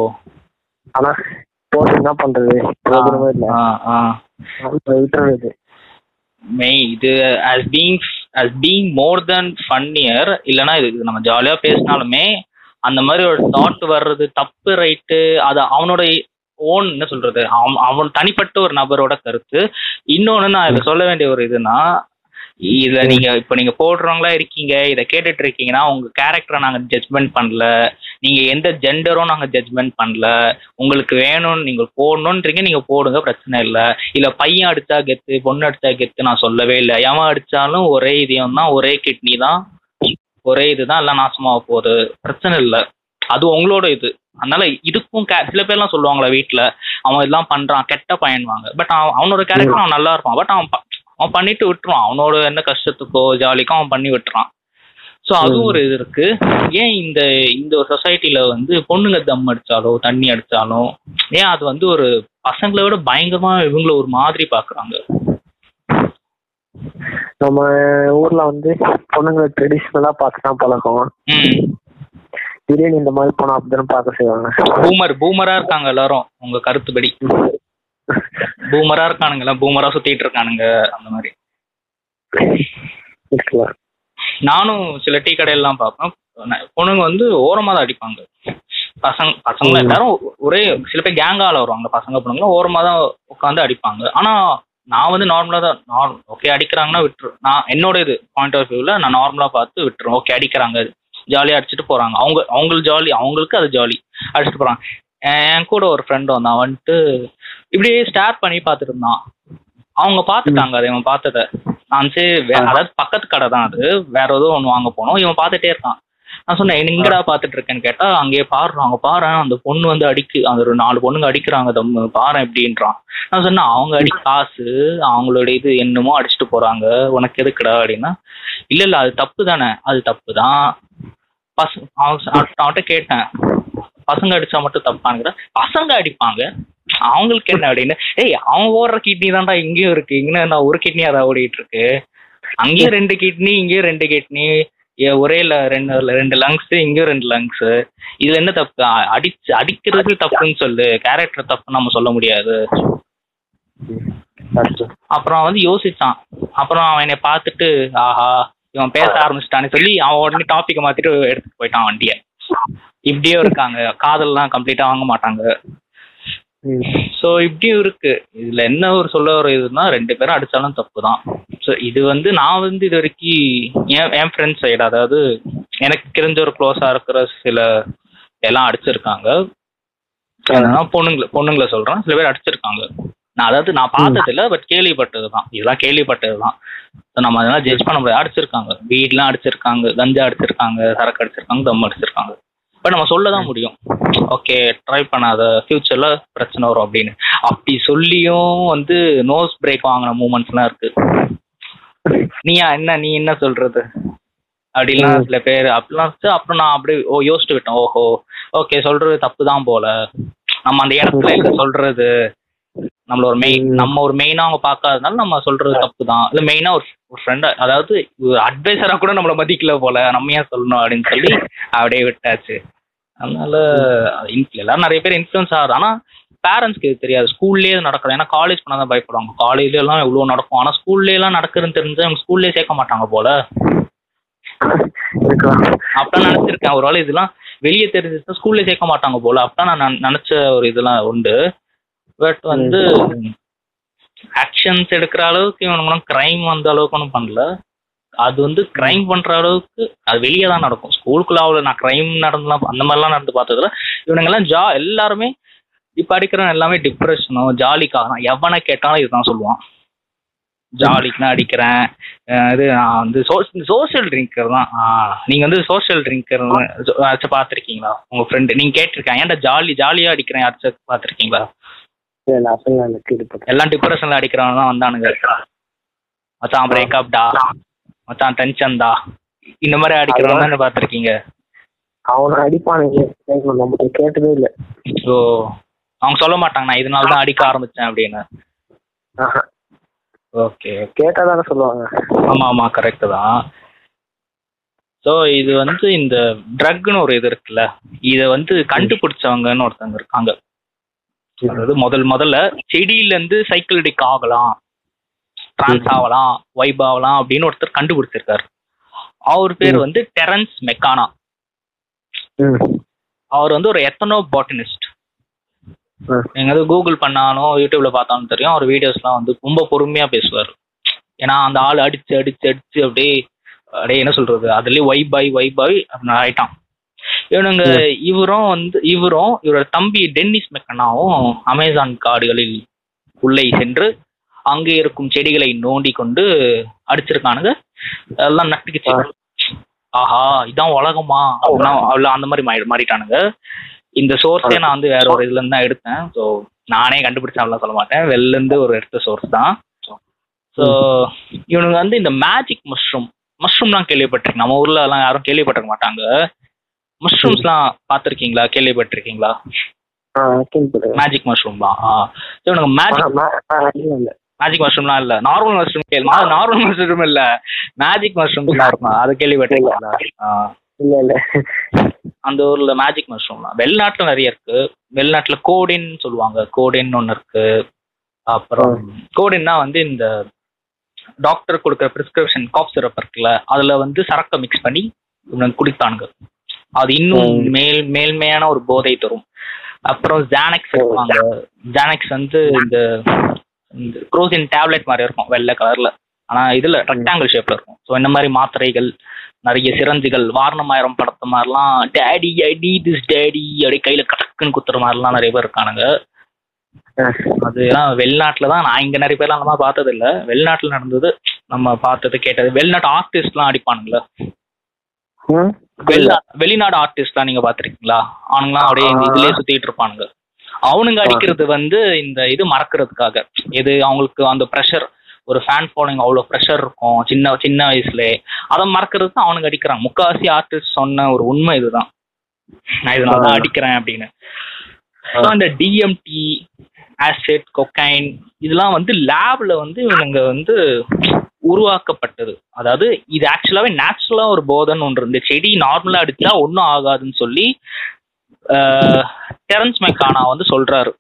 ஆனா போட்டு என்ன பண்றது? பிரயோஜனமே இல்ல. ஆ ஆ. அது விட்டுறது மெய் இது as being as being more then funnier இல்லைன்னா இது இது நம்ம ஜாலியாக பேசினாலுமே அந்த மாதிரி ஒரு தாட் வர்றது தப்பு ரைட்டு அது அவனோட ஓன் என்ன சொல்றது? அவன் அவன் தனிப்பட்ட ஒரு நபரோட கருத்து. இன்னொன்று நான் இதை சொல்ல வேண்டிய ஒரு இதுனா இதுல நீங்க இப்போ நீங்க போடுறவங்களா இருக்கீங்க இதை கேட்டுட்டு இருக்கீங்கன்னா உங்க கேரக்டரை நாங்க ஜட்மெண்ட் பண்ணல. நீங்க எந்த ஜெண்டரும் நாங்க ஜட்ஜ்மெண்ட் பண்ணல. உங்களுக்கு வேணும்னு நீங்க போடணுன்றீங்க நீங்க போடுங்க பிரச்சனை இல்லை. இல்ல பையன் அடிச்சா கெத்து பொண்ணு அடிச்சா கெத்து நான் சொல்லவே இல்லை. எவன் அடிச்சாலும் ஒரே இதயம் தான் ஒரே கிட்னி தான். ஒரே இதுதான் எல்லாம் நாசமாக போகுது. பிரச்சனை இல்லை. அது உங்களோட இது. அதனால இதுக்கும் சில பேர்லாம் சொல்லுவாங்களே வீட்டில் அவன் இதெல்லாம் பண்றான் கெட்ட பையன்வாங்க. பட் அவன் அவனோட கேரக்டர் அவன் நல்லா இருப்பான். பட் அவன் அவன் பண்ணிட்டு விட்டுருவான். அவனோட என்ன கஷ்டத்துக்கோ ஜாலிக்கோ அவன் பண்ணி விட்டுறான். ஸோ அதுவும் ஒரு இது இருக்கு. ஏன் இந்த இந்த சொசைட்டில வந்து பொண்ணுங்க தம் அடிச்சாலோ தண்ணி அடிச்சாலும் ஏன் அது வந்து ஒரு பசங்களை விட பயங்கரமா இவங்கள ஒரு மாதிரி பாக்குறாங்க? நம்ம ஊர்ல வந்து பொண்ணுங்களை ட்ரெடிஷ்னலா பார்த்து தான் பழக்கம். திடீர்னு இந்த மாதிரி போனா அப்படிதான் பார்க்க செய்வாங்க. பூமர் பூமரா இருக்காங்க எல்லாரும் உங்க கருத்துப்படி. பூமரா இருக்கானுங்களா? பூமரா சுத்திட்டு இருக்கானுங்க அந்த மாதிரி. நானும் சில டீ கடையெல்லாம் பார்ப்பேன். பொண்ணுங்க வந்து ஓரமா தான் அடிப்பாங்க. பசங்க பசங்க எல்லாரும் ஒரே சில பேர் கேங்கால வருவாங்க பசங்க பொண்ணுங்களும் ஓரமா தான் உட்காந்து அடிப்பாங்க. ஆனா நான் வந்து நார்மலா தான் நார்மல் ஓகே அடிக்கிறாங்கன்னா விட்டுரு. நான் என்னோட இது பாயிண்ட் ஆஃப் வியூல நான் நார்மலா பார்த்து விட்டுருவேன். ஓகே அடிக்கிறாங்க ஜாலியா அடிச்சுட்டு போறாங்க. அவங்க அவங்களுக்கு ஜாலி அவங்களுக்கு அது ஜாலி அடிச்சுட்டு போறாங்க. என் கூட ஒரு ஃப்ரெண்ட் வந்தான். வந்துட்டு இப்படியே ஸ்டார் பண்ணி பார்த்துட்டு இருந்தான் அவங்க பார்த்துட்டாங்க அதை இவன் பார்த்தத. நான் சரி அதாவது பக்கத்து கடை தான் அது. வேற ஏதோ ஒன்று வாங்க போனோம். இவன் பார்த்துட்டே இருக்கான். நான் சொன்னேன் "என்ன பாத்துட்டு இருக்கேன்னு கேட்டா அங்கேயே பாடுறான் அங்க பாரு அந்த பொண்ணு வந்து அடிக்கு அந்த ஒரு நாலு பொண்ணுங்க அடிக்கிறாங்க. தம் பாரு எப்படின்றான் நான் சொன்னேன் அவங்க அடி காசு அவங்களோட இது என்னமோ அடிச்சுட்டு போறாங்க. உனக்கு எதுக்குடா? அப்படின்னா இல்ல இல்ல அது தப்பு தானே. அது தப்பு தான். பச அவன் அவன்கிட்ட கேட்டேன். பசங்க அடிச்சா மட்டும் தப்பானுங்கிற பசங்க அடிப்பாங்க. அவங்களுக்கு என்ன அப்படின்னு ஏய் அவன் ஓடுற கிட்னி தான்டா இங்கேயும் இருக்கு. இங்கே நான் ஒரு கிட்னியா தான் ஓடிட்டு இருக்கு? அங்கேயும் ரெண்டு கிட்னி இங்கேயும் ரெண்டு கிட்னி ஒரே ரெண்டு ரெண்டு லங்ஸ் இங்கேயும் ரெண்டு லங்ஸ் இதுல என்ன தப்பு? அடிச்சு அடிக்கிறது தப்புன்னு சொல்லு. கேரக்டர் தப்புன்னு நம்ம சொல்ல முடியாது. அப்புறம் வந்து யோசிச்சான். அப்புறம் அவன் என்னை பார்த்துட்டு ஆஹா இவன் பேச ஆரம்பிச்சிட்டான்னு சொல்லி அவன் உடனே டாபிக்கை மாத்திட்டு எடுத்துட்டு போயிட்டான் வண்டியை. இப்படியே இருக்காங்க. காதல்லாம் கம்ப்ளீட்டா வாங்க மாட்டாங்க. ஸோ இப்படியும் இருக்கு. இதுல என்ன ஒரு சொல்ல வர இதுனா ரெண்டு பேரும் அடிச்சாலும் தப்பு தான் ஸோ இது வந்து நான் வந்து இது வரைக்கும் என் என் ஃப்ரெண்ட்ஸ் சைடு அதாவது எனக்கு தெரிஞ்ச ஒரு க்ளோஸா இருக்கிற சில எல்லாம் அடிச்சிருக்காங்க. பொண்ணுங்களை பொண்ணுங்களை சொல்றேன். சில பேர் அடிச்சிருக்காங்க. நான் அதாவது நான் பார்த்தது இல்ல பட் கேள்விப்பட்டது தான் இதெல்லாம் கேள்விப்பட்டது தான் நம்ம அதெல்லாம் ஜட்ஜ் பண்ண முடியாது. அடிச்சிருக்காங்க. வீட்லாம் அடிச்சிருக்காங்க. கஞ்சா அடிச்சிருக்காங்க. சரக்கு அடிச்சிருக்காங்க. தம் அடிச்சிருக்காங்க. பட் நம்ம சொல்ல தான் முடியும். ஓகே ட்ரை பண்ணாத ஃபியூச்சர்ல பிரச்சனை வரும் அப்படின்னு. அப்படி சொல்லியும் வந்து நோஸ் பிரேக் வாங்கின மூமெண்ட்ஸ்லாம் இருக்கு. நீயா என்ன நீ என்ன சொல்றது? அப்படிலாம் சில பேர் அப்படிலாம் அப்புறம் நான் அப்படியே ஓ யோசிச்சு விட்டேன் ஓஹோ ஓகே சொல்றது தப்பு தான் போல. நம்ம அந்த இடத்துல இல்ல சொல்றது. நம்மள ஒரு மெயின் நம்ம ஒரு மெயினா அவங்க பார்க்காதனால நம்ம சொல்றது தப்பு தான். இல்ல மெயினா ஒரு ஒரு ஃப்ரெண்ட் அதாவது அட்வைசரா கூட நம்மள மதிக்கல போல நம்ம ஏன் சொல்லணும் அப்படின்னு சொல்லி அப்படியே விட்டாச்சு. அதனால எல்லாரும் நிறைய பேர் இன்ஃப்ளூயன்ஸ் ஆகுது. ஆனா பேரண்ட்ஸ்க்கு இது தெரியாது. ஸ்கூல்லேயே நடக்குது ஏன்னா காலேஜ் பண்ணாதான் தான் பயப்படுவாங்க. காலேஜ்ல எல்லாம் எவ்வளவு நடக்கும். ஆனா ஸ்கூல்ல எல்லாம் நடக்குதுன்னு தெரிஞ்சு அவங்க ஸ்கூல்லேயே சேர்க்க மாட்டாங்க போல. அப்பதான் நினைச்சிருக்கேன். ஒரு வேளை இதெல்லாம் வெளியே தெரிஞ்சிச்சுன்னா ஸ்கூல்ல சேர்க்க மாட்டாங்க போல. அப்பதான் நன- நினைச்ச ஒரு இதெல்லாம் உண்டு. பட் வந்து ஆக்ஷன்ஸ் எடுக்கிற அளவுக்கு இவனுங்களும் கிரைம் வந்த அளவுக்கு ஒன்றும் பண்ணல. அது வந்து கிரைம் பண்ற அளவுக்கு அது வெளியே தான் நடக்கும். ஸ்கூலுக்குள்ள அவ்வளோ நான் கிரைம் நடந்துலாம் அந்த மாதிரிலாம் நடந்து பார்த்ததுல இவனுங்கெல்லாம் ஜா எல்லாருமே இப்போ அடிக்கிறவன் எல்லாமே டிப்ரெஷனோ ஜாலிக்காக தான். எவனை கேட்டாலும் இதுதான் சொல்லுவான். ஜாலிக்கு நான் அடிக்கிறேன் இது நான் வந்து சோஷியல் ட்ரிங்கர் தான். ஆஹ் நீங்க வந்து சோஷியல் ட்ரிங்கர் பார்த்துருக்கீங்களா? உங்க ஃப்ரெண்டு நீங்க கேட்டிருக்கேன். ஏன்டா ஜாலி ஜாலியா அடிக்கிறேன் யாராச்சும் பார்த்துருக்கீங்களா? எல்லாம் டிப்ரெஷன்ல அடிக்கிறவங்க தான் வந்தானுங்க. மச்சான் பிரேக்கப் டா? மச்சான் டென்ஷன் டா? இந்த மாதிரி அடிக்கிறவங்க தான் பார்த்துருக்கீங்க? அவனை அடிப்பானுங்க. நம்ம கேட்டதே இல்ல. ஸோ அவங்க சொல்ல மாட்டாங்க நான் இதனால தான் அடிக்க ஆரம்பிச்சேன் அப்படின்னு. ஓகே கேட்டா தானே சொல்லுவாங்க. ஆமா ஆமா கரெக்ட் தான். ஸோ இது வந்து இந்த ட்ரக்னு ஒரு இது இருக்குல்ல. இதை வந்து கண்டுபிடிச்சவங்கன்னு ஒருத்தவங்க இருக்காங்க. அதாவது முதல் முதல்ல செடியில இருந்து சைக்கிள் ஆகலாம். டிரான்ஸ் ஆகலாம் வைப் ஆகலாம் அப்படின்னு ஒருத்தர் கண்டுபிடிச்சிருக்காரு. அவர் பேர் வந்து டெரன்ஸ் மெக்கானா. அவர் வந்து ஒரு எத்தனோ பாட்டனிஸ்ட். நீங்க வந்து கூகுள் பண்ணாலும் யூடியூப்ல பார்த்தாலும் தெரியும் அவர் வீடியோஸ்லாம் வந்து ரொம்ப பொறுமையா பேசுவார். ஏன்னா அந்த ஆள் அடிச்சு அடிச்சு அடிச்சு அப்படியே அப்படியே என்ன சொல்றது? அதுலயே வைப் ஆகி வைப் ஆகி ஆயிட்டான். இவனுங்க இவரும் வந்து இவரும் இவரோட தம்பி டென்னிஸ் மெக்கனாவும் அமேசான் காடுகளில் உள்ளே சென்று அங்கே இருக்கும் செடிகளை நோண்டி கொண்டு அடிச்சிருக்கானுங்க. எல்லாம் நட்டுக்குச்சு ஆஹா இதான் உலகமா? அப்படின்னா அந்த மாதிரி மாறி மாறிட்டானுங்க. இந்த சோர்ஸே நான் வந்து வேற ஒரு இதுல இருந்து தான் எடுத்தேன். ஸோ நானே கண்டுபிடிச்சாலாம் சொல்ல மாட்டேன். வெளில இருந்து ஒரு எடுத்த சோர்ஸ் தான். ஸோ இவனுங்க வந்து இந்த மேஜிக் மஷ்ரூம் மஷ்ரூம்லாம் கேள்விப்பட்டிருக்கீங்க நம்ம ஊர்ல எல்லாம் யாரும் கேள்விப்பட்டிருக்க மாட்டாங்க. மஷ்ரூம்ஸ்லாம் பார்த்துருக்கீங்களா? கேள்விப்பட்டிருக்கீங்களா? மேஜிக் மஷ்ரூம்லாம் ஆ. இவனுங்க மேஜிக் மேஜிக் மஷ்ரூம்லாம் இல்ல நார்மல் மஷ்ரூம் கேள்வி நார்மல் மஷ்ரூம் இல்ல. மேஜிக் மஷ்ரூம்லாம் இருக்கும் அது கேள்விப்பட்டிருக்கீங்களா. இல்ல. இல்ல அந்த ஊர்ல மேஜிக் மஷ்ரூம்லாம் வெளிநாட்டுல நிறைய இருக்கு. வெளிநாட்டுல கோடின் சொல்லுவாங்க. கோடின் ஒன்று இருக்கு. அப்புறம் கோடின்னா வந்து இந்த டாக்டர் கொடுக்குற பிரிஸ்கிரிப்ஷன் காப் சிரப் இருக்குல்ல அதுல வந்து சரக்கை மிக்ஸ் பண்ணி குடித்தானுங்க அது இன்னும். மேல் மேல்மையான ஒரு போதை தரும். அப்புறம் ஜானக்ஸ் இருப்பாங்க ஜானக்ஸ் வந்து இந்த குரோசின் டேப்லெட் மாதிரி இருக்கும் வெள்ளை கலர்ல ஆனா இதுல ரெக்டாங்கிள் ஷேப்ல இருக்கும். ஸோ இந்த மாதிரி மாத்திரைகள் நிறைய சிரஞ்சுகள் வாரணமாயிரம் படத்த மாதிரிலாம் டேடி ஐடி திஸ் டேடி அப்படியே கையில கடக்குன்னு குத்துற மாதிரிலாம் நிறைய பேர் இருக்கானுங்க. அது எல்லாம் வெளிநாட்டுல தான் நான் இங்க நிறைய பேர்லாம் அந்த மாதிரி பார்த்தது இல்ல வெளிநாட்டுல நடந்தது நம்ம பார்த்தது கேட்டது. வெளிநாட்டு ஆர்டிஸ்ட்லாம் அடிப்பானுங்களா. வெளிநாடு ஆர்டிஸ்ட்லாம் நீங்க பாத்திருக்கீங்களா அவனுங்களாம் அப்படியே இந்த இதுலயே சுத்திட்டு இருப்பானுங்க. அவனுங்க அடிக்கிறது வந்து இந்த இது மறக்கிறதுக்காக. இது அவங்களுக்கு அந்த ப்ரெஷர் ஒரு ஃபேன் ஃபாலோயிங் அவ்வளோ ப்ரெஷர் இருக்கும் சின்ன சின்ன வயசுலே. அதை மறக்கிறதுக்கு அவனுங்க அடிக்கிறாங்க. முக்காவாசி ஆர்டிஸ்ட் சொன்ன ஒரு உண்மை இதுதான். நான் இதனால தான் அடிக்கிறேன் அப்படின்னு. ஸோ அந்த டிஎம்டி ஆசிட் கொக்கைன் இதெல்லாம் வந்து லேப்ல வந்து இவனுங்க வந்து உருவாக்கப்பட்டது. அதாவது இது ஆக்சுவலாவே நேச்சுரலா ஒரு போதைன்னு ஒன்று இருந்து செடி நார்மலா அடிச்சா ஒன்றும் ஆகாதுன்னு சொல்லி டெரன்ஸ் மெக்கானா வந்து சொல்றாரு.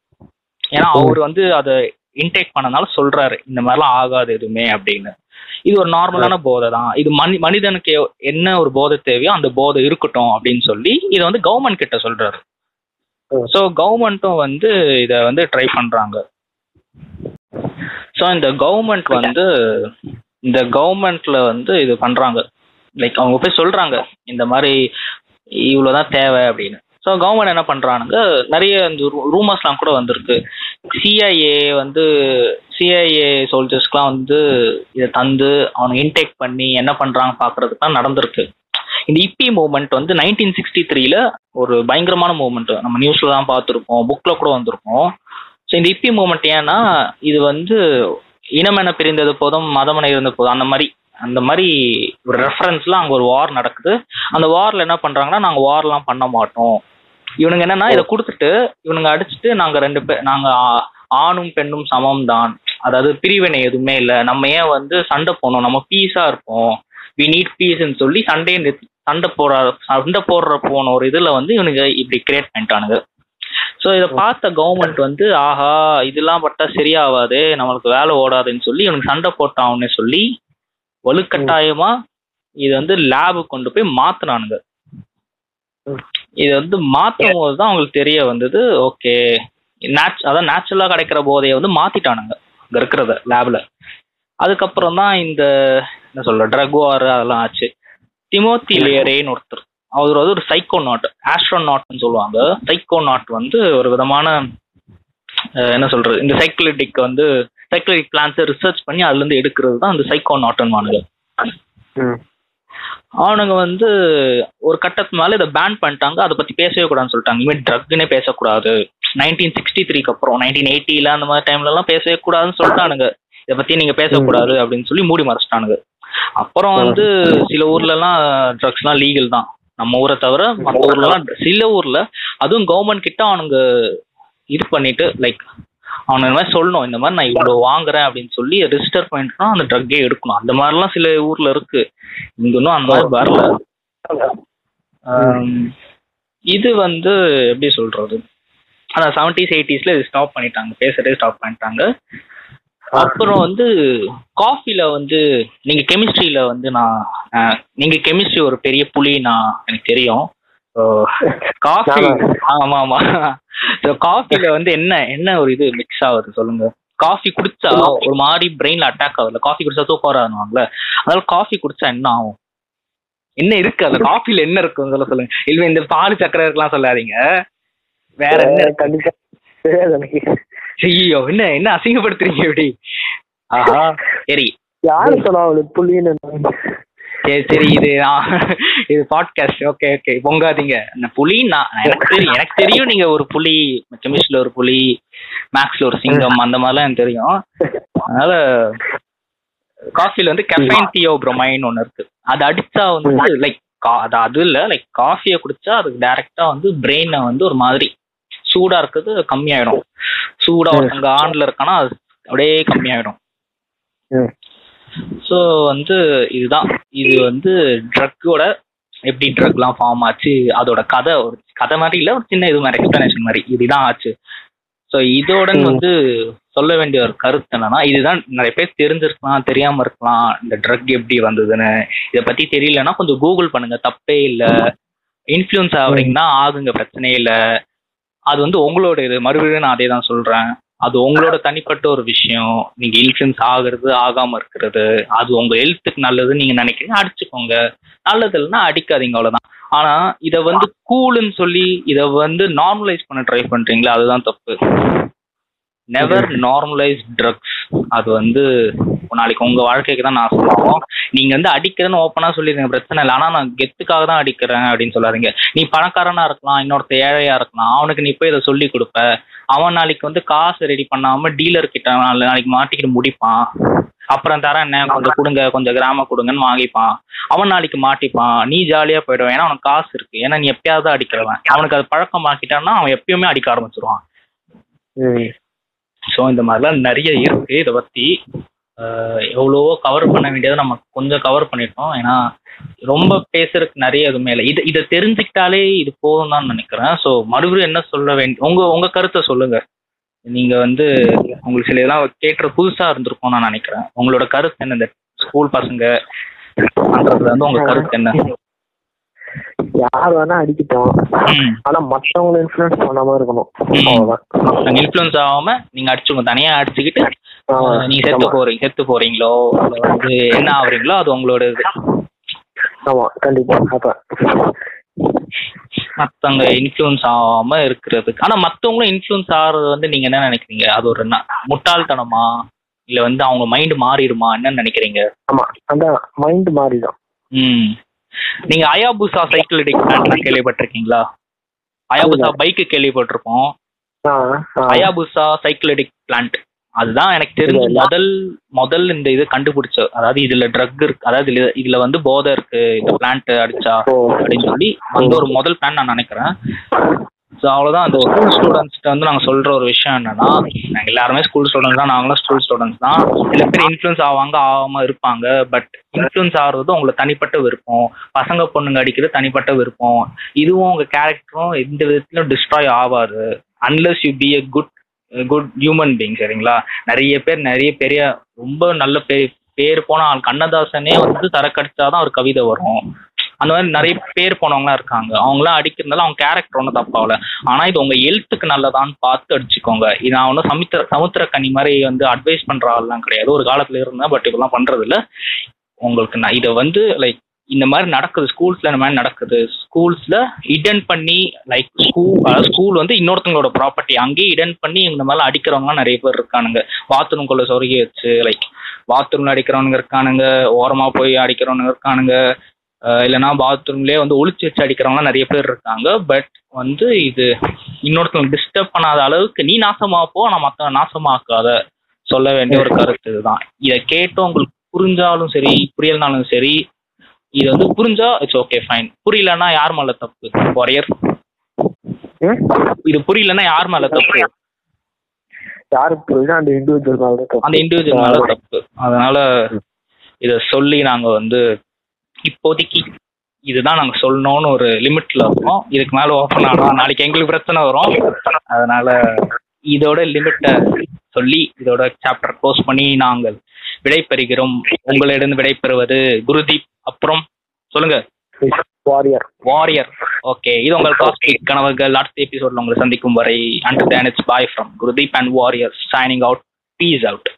ஏன்னா அவர் வந்து அதை இன்டேக் பண்ணனால சொல்றாரு இந்த மாதிரிலாம் ஆகாது எதுவுமே அப்படின்னு. இது ஒரு நார்மலான போதை தான் இது மனி மனிதனுக்கு என்ன ஒரு போதை தேவையோ அந்த போதை இருக்கட்டும் அப்படின்னு சொல்லி இதை வந்து கவர்மெண்ட் கிட்ட சொல்றாரு. ஸோ கவர்மெண்ட்டும் வந்து இதை வந்து ட்ரை பண்றாங்க. ஸோ இந்த கவர்மெண்ட் வந்து இந்த கவர்மெண்ட்ல வந்து இது பண்றாங்க. லைக் அவங்க போய் சொல்றாங்க இந்த மாதிரி இவ்வளவுதான் தேவை அப்படின்னு. ஸோ கவர்மெண்ட் என்ன பண்றானுங்க நிறைய இந்த ரூமர்ஸ்லாம் கூட வந்திருக்கு. சிஐஏ வந்து சிஐஏ சோல்ஜர்ஸ்க்குலாம் வந்து இதை தந்து அவனை இன்டேக் பண்ணி என்ன பண்றாங்க பார்க்குறதுக்குலாம் நடந்திருக்கு. இந்த இப்பி மூவ்மெண்ட் வந்து நைன்டீன் சிக்ஸ்டி த்ரீல ஒரு பயங்கரமான மூவ்மெண்ட் நம்ம நியூஸ்ல தான் பார்த்துருப்போம் புக்ல கூட வந்திருக்கோம் ஸோ இந்த இப்பி மூவ்மெண்ட் ஏன்னா இது வந்து இனமென பிரிந்தது போதும் மதமென இருந்த போதும். அந்த மாதிரி அந்த மாதிரி ஒரு ரெஃபரன்ஸ்ல அங்க ஒரு வார் நடக்குது. அந்த வார்ல என்ன பண்றாங்கன்னா நாங்க வார்லாம் பண்ண மாட்டோம். இவனுங்க என்னன்னா இதை கொடுத்துட்டு இவனுங்க அடிச்சுட்டு நாங்க ரெண்டு பேர் நாங்க ஆணும் பெண்ணும் சமம் தான் அதாவது பிரிவினை எதுவுமே இல்லை. நம்ம ஏன் வந்து சண்டை போடணும்? நம்ம பீஸா இருப்போம். வி நீட் பீஸ்ன்னு சொல்லி சண்டையை நிறுத்தி சண்டை போடுற சண்டை போடுற போன ஒரு இதுல வந்து இவனுங்க இப்படி கிரியேட் பண்ணிட்டானுங்க. ஸோ இதை பார்த்த கவர்மெண்ட் வந்து ஆஹா இதெல்லாம் பட்டா சரியாவாது நம்மளுக்கு வேலை ஓடாதுன்னு சொல்லி இவனுக்கு சண்டை போட்டான்னு சொல்லி வலுக்கட்டாயமா இது வந்து லேபுக்கு கொண்டு போய் மாத்துனானுங்க. ம். இது வந்து மாற்றும் போது தான் அவங்களுக்கு தெரிய வந்தது. ஓகே நேச் அதான் நேச்சுரலாக கிடைக்கிற போதையை வந்து மாத்திட்டானுங்க அங்க இருக்கிறத லேப்ல அதுக்கப்புறம் தான் இந்த என்ன சொல்ற ட்ரக் வார் அதெல்லாம் ஆச்சு. திமோத்தி லேரேன்னு ஒருத்தர். அவர் வந்து ஒரு சைக்கோ நாட் ஆஸ்ட்ரோநாட்னு சொல்லுவாங்க. சைக்கோ நாட் வந்து ஒரு விதமான என்ன சொல்றது இந்த சைக்கிளிட்டிக் வந்து சைக்கிளிக் பிளான்ஸை ரிசர்ச் பண்ணி அதுல இருந்து எடுக்கிறது தான் அந்த சைக்கோ நாட்னு ம். அவனுங்க வந்து ஒரு கட்டத்து மேல இதை பேன் பண்ணிட்டாங்க அதை பத்தி பேசவே கூடாதுன்னு சொல்லிட்டாங்க. இனிமேல் ட்ரக்னே பேசக்கூடாது. நைன்டீன் சிக்ஸ்டி த்ரீக்கு அப்புறம் நைன்டீன் எயிட்டில அந்த மாதிரி டைம்ல எல்லாம் பேசவே கூடாதுன்னு சொல்லிட்டானுங்க. இதை பத்தி நீங்க பேசக்கூடாது அப்படின்னு சொல்லி மூடி மறைச்சிட்டானுங்க. அப்புறம் வந்து சில ஊர்ல எல்லாம் ட்ரக்ஸ் எல்லாம் லீகல் தான். நம்ம ஊரை தவிர மற்ற ஊர்ல எல்லாம் சில ஊர்ல அதுவும் கவர்மெண்ட் கிட்ட அவனுங்க இது பண்ணிட்டு லைக் இந்த மாதிரி சொல்லணும் இந்த மாதிரி நான் இவ்வளவு வாங்குறேன் அப்படின்னு சொல்லி ரெஜிஸ்டர் பண்ணிட்டுனா அந்த ட்ரக்கே எடுக்கணும். அந்த மாதிரிலாம் சில ஊர்ல இருக்கு. இங்க இன்னும் அந்த மாதிரி வரல. இது வந்து எப்படி சொல்றது? அதான் செவன்டிஸ் எயிட்டிஸ்ல இது ஸ்டாப் பண்ணிட்டாங்க. பேசுறதே ஸ்டாப் பண்ணிட்டாங்க. அப்புறம் வந்து காஃபில வந்து நீங்க கெமிஸ்ட்ரியில வந்து நான் நீங்க கெமிஸ்ட்ரி ஒரு பெரிய புலி நான் எனக்கு தெரியும். காஃபி ஆமா ஆமா காஃபில வந்து என்ன என்ன ஒரு இது மிக்ஸ் ஆகுது சொல்லுங்க? காஃபி குடிச்சா ஒரு மாதிரி பிரெயின்ல அட்டாக் ஆகுதுல காஃபி குடிச்சா தூக்கம் வராதுவாங்கல்ல அதனால காஃபி குடிச்சா என்ன ஆகும்? என்ன இருக்கு? அந்த காஃபில என்ன இருக்கும் சொல்ல சொல்லுங்க. இல்ல இந்த பால் சக்கரை இருக்கலாம் சொல்லாதீங்க. வேற என்ன இருக்கு? கண்டிப்பா. ஐயோ என்ன என்ன அசிங்கப்படுத்துறீங்க இப்படி? ஆஹா சரி. யாரு சொன்னா அவளுக்கு புள்ளின்னு? சரி சரி இது இது பாட்காஸ்ட் ஓகே ஓகே பொங்காதீங்க. அந்த புலி நான் எனக்கு தெரியும் எனக்கு தெரியும் நீங்க ஒரு புலி கெமிஸ்ட்ரியில் ஒரு புலி மேக்ஸ்ல ஒரு சிங்கம் அந்த மாதிரிலாம் எனக்கு தெரியும். அதனால காஃபில வந்து கெஃபைன் தியோப்ரோமைன் ஒன்று இருக்கு. அது அடிச்சா வந்து லைக் அது அது இல்லை. லைக் காஃபியை குடிச்சா அதுக்கு டைரக்டா வந்து பிரெயினை வந்து ஒரு மாதிரி சூடா இருக்கிறது கம்மியாயிடும். சூடா ஒருத்தங்க ஆண்ல இருக்கானா அது அப்படியே கம்மியாயிடும். ஸோ வந்து இதுதான். இது வந்து ட்ரக்கோட எப்படி ட்ரக்லாம் ஃபார்ம் ஆச்சு அதோட கதை ஒரு கதை மாதிரி இல்லை ஒரு சின்ன இது மாதிரி எக்ஸ்பிளனேஷன் மாதிரி. இதுதான் ஆச்சு. ஸோ இதோட ம். வந்து சொல்ல வேண்டிய ஒரு கருத்து என்னன்னா இதுதான் நிறைய பேர் தெரிஞ்சிருக்கலாம் தெரியாம இருக்கலாம் இந்த ட்ரக் எப்படி வந்ததுன்னு. இதை பத்தி தெரியலன்னா கொஞ்சம் கூகுள் பண்ணுங்க. தப்பே இல்லை. இன்ஃப்ளூயன்ஸ் ஆகுறீங்கன்னா ஆகுங்க பிரச்சனையே இல்லை. அது வந்து உங்களோட இது. மறுபடியும் நான் அதே தான் சொல்றேன். அது உங்களோட தனிப்பட்ட ஒரு விஷயம். நீங்க இன்ஃப்ளூயன்ஸ் ஆகுறது ஆகாம இருக்கிறது. அது உங்க ஹெல்த்துக்கு நல்லதுன்னு நீங்க நினைக்கிறீங்க அடிச்சுக்கோங்க. நல்லது இல்லைன்னா அடிக்காதீங்க அவ்வளவுதான். ஆனா இதை வந்து கூலுன்னு சொல்லி இதை வந்து நார்மலைஸ் பண்ண ட்ரை பண்றீங்களா? அதுதான் தப்பு. நெவர் நார்மலைஸ் ட்ரக்ஸ் அது வந்து நாளைக்கு உங்க வாழ்க்கைக்கு தான் நான் சொல்லுவோம். நீங்க வந்து அடிக்கிறேன்னு ஓப்பனா சொல்லிடுங்க பிரச்சனை இல்லை. ஆனா நான் கெத்துக்காக தான் அடிக்கிறேன் அப்படின்னு சொல்லாதீங்க. நீ பணக்காரனா இருக்கலாம் இன்னொருத்த ஏழையா இருக்கலாம். அவனுக்கு நீ போய் இதை சொல்லி கொடுப்ப. அவன் நாளைக்கு வந்து காசு ரெடி பண்ணாம டீலர் கிட்ட நாளை- நாளைக்கு மாட்டிக்கிட்டு முடிப்பான். அப்புறம் தரேன் என்ன கொஞ்சம் கொடுங்க கொஞ்சம் கிராம கொடுங்கன்னு வாங்கிப்பான். அவன் நாளைக்கு மாட்டிப்பான். நீ ஜாலியா போயிடுவான். ஏன்னா அவனுக்கு காசு இருக்கு. ஏன்னா நீ எப்பயாவது அடிக்கிறவன். அவனுக்கு அது பழக்கமாக்கிட்டான்னா அவன் எப்பயுமே அடிக்க ஆரம்பிச்சிருவான். ஸோ இந்த மாதிரிலாம் நிறைய இருக்கு. இதை பற்றி எவ்வளவோ கவர் பண்ண வேண்டியதை நம்ம கொஞ்சம் கவர் பண்ணிட்டோம். ஏன்னா ரொம்ப பேசுறதுக்கு நிறைய எதுவுமே இல்லை. இது இதை தெரிஞ்சுக்கிட்டாலே இது போதும் தான் நினைக்கிறேன். ஸோ மறுபடியும் என்ன சொல்ல வேண்டிய உங்க உங்க கருத்தை சொல்லுங்க. நீங்க வந்து உங்களுக்கு சில இதெல்லாம் கேட்டுற புதுசா இருந்திருக்கும் நான் நினைக்கிறேன். உங்களோட கருத்து என்ன? இந்த ஸ்கூல் பசங்க பண்றதுல வந்து உங்க கருத்து என்ன? யார் வேணா அடிக்கட்டும். ஆனா மத்தவங்களை இன்ஃபுளுன்ஸ் பண்ணாம இருக்கணும். அவ்வளவுதான். இன்ஃப்ளூயன்ஸ் ஆகாம நீங்க அடிச்சுங்க தனியா அடிச்சுக்கிட்டு நீங்க செத்து. போறீங்க செத்து போறீங்களோ வந்து என்ன ஆகுறீங்களோ அது உங்களோட இது ஆமா கண்டிப்பா. அதான் மத்தவங்க இன்ஃப்ளூயன்ஸ் ஆகாம இருக்கிறதுக்கு. ஆனா மத்தவங்களும் இன்ஃப்ளூயன்ஸ் ஆகுறது வந்து நீங்க என்ன நினைக்கிறீங்க? அது ஒரு முட்டாள்தனமா? இல்ல வந்து அவங்க மைண்ட் மாறிடுமா? என்னன்னு நினைக்கிறீங்க? ஆமா அதான் மைண்ட் மாறிடும். ம். நீங்க அயாபுசா சைக்கிள் பிளான்ட் கேள்விப்பட்டிருக்கீங்களா அயாபுசா பைக்கு கேள்விப்பட்டிருப்போம். அயாபுசா சைக்கிளடிக் பிளான்ட் அதுதான் எனக்கு தெரிஞ்ச. முதல் முதல் இந்த இது கண்டுபிடிச்ச அதாவது இதுல ட்ரக் இருக்கு அதாவது இதுல இதுல வந்து போதை இருக்கு இந்த பிளான்ட் அடிச்சா. அப்படின்னு சொல்லி வந்த ஒரு முதல் பிளான் நான் நினைக்கிறேன் ஸோ அவ்வளோதான் அந்த ஸ்கூல் ஸ்டூடெண்ட்ஸ்கிட்ட வந்து நாங்கள் சொல்ற ஒரு விஷயம் என்னன்னா நாங்கள் எல்லாருமே ஸ்கூல் ஸ்டூடெண்ட்ஸ் தான். நாங்களும் ஸ்கூல் ஸ்டூடெண்ட்ஸ் தான். சில பேர் இன்ஃப்ளூன்ஸ் ஆவாங்க ஆகாம இருப்பாங்க. பட் இன்ஃப்ளூன்ஸ் ஆகிறது உங்களுக்கு தனிப்பட்ட விருப்பம். பசங்க பொண்ணுங்க அடிக்கிறது தனிப்பட்ட விருப்பம். இதுவும் உங்க கேரக்டரும் எந்த விதத்திலும் டிஸ்ட்ராய் ஆகாது unless you be a good good human being சரிங்களா? நிறைய பேர் நிறைய பெரிய ரொம்ப நல்ல பேர் பேர் போன ஆள் கண்ணதாசனே வந்து சரக்கடிச்சாதான் ஒரு கவிதை வரும். அந்த மாதிரி நிறைய பேர் போனவங்களாம் இருக்காங்க. அவங்களாம் அடிக்கிறதுனால அவங்க கேரக்டர் ஒன்றும் தப்பாகல ஆனா இது உங்க ஹெல்த்துக்கு நல்லதான்னு பார்த்து அடிச்சுக்கோங்க. இது நான் ஒன்றும் சமுத்திர சமுத்திரக்கனி மாதிரி வந்து அட்வைஸ் பண்ற ஆள்லாம் கிடையாது. ஒரு காலத்துல இருந்தேன் பட் இப்பெல்லாம் பண்றது இல்ல உங்களுக்கு நான் இதை வந்து லைக் இந்த மாதிரி நடக்குது ஸ்கூல்ஸ்ல இந்த மாதிரி நடக்குது. ஸ்கூல்ஸ்ல இடன் பண்ணி லைக் ஸ்கூல் அதாவது ஸ்கூல் வந்து இன்னொருத்தங்களோட ப்ராப்பர்ட்டி அங்கேயே இடன் பண்ணி இந்த மாதிரிலாம் அடிக்கிறவங்கலாம் நிறைய பேர் இருக்கானுங்க. பாத்ரூம்குள்ள சொருகி வச்சு லைக் பாத்ரூம்ல அடிக்கிறவனுங்க இருக்கானுங்க. ஓரமா போய் அடிக்கிறவனுங்க இருக்கானுங்க. இல்லைன்னா பாத்ரூம்லயே வந்து ஒளிச்சு வச்சு அடிக்கிறவங்கலாம் நிறைய பேர் இருக்காங்க. பட் வந்து இது இன்னொருத்தவங்க டிஸ்டர்ப் பண்ணாத அளவுக்கு நீ நாசமா போ நான் மற்றவங்க நாசமாக்காத. சொல்ல வேண்டிய ஒரு கருத்து இதுதான். இதை கேட்டும் உங்களுக்கு புரிஞ்சாலும் சரி புரியலனாலும் சரி இது வந்து புரிஞ்சா இட்ஸ் ஓகே ஃபைன் புரியலன்னா யார் மேல தப்பு? ம்? இது புரியலன்னா யார் மேல தப்பு? யாருக்கு புரியுதோ அந்த இண்டிவிஜுவல் மேல. அந்த இண்டிவிஜுவல் மேல தப்பு. அதனால இத சொல்லி நாங்க வந்து இப்போதைக்கு இதுதான் நாங்க சொல்லணும்னு ஒரு லிமிட்ல இருக்கோம். இதுக்கு மேல ஓப்பன் ஆனோம் நாளைக்கு எங்களுக்கு பிரச்சனை வரும். அதனால இதோட லிமிட்டை சொல்லி இதோட சாப்டர் க்ளோஸ் பண்ணி நாங்கள் விடைபெறுகிறோம் உங்களிடம் விடைபெறுவது குருதீப். அப்புறம் சொல்லுங்க. வாரியர் வாரியர் ஓகே இது உங்கள் காஸ்மிக் கனவுகள். அடுத்த எபிசோட்ல உங்களை சந்திக்கும் வரை and then it's bye from Gurdeep and warrior signing out peace out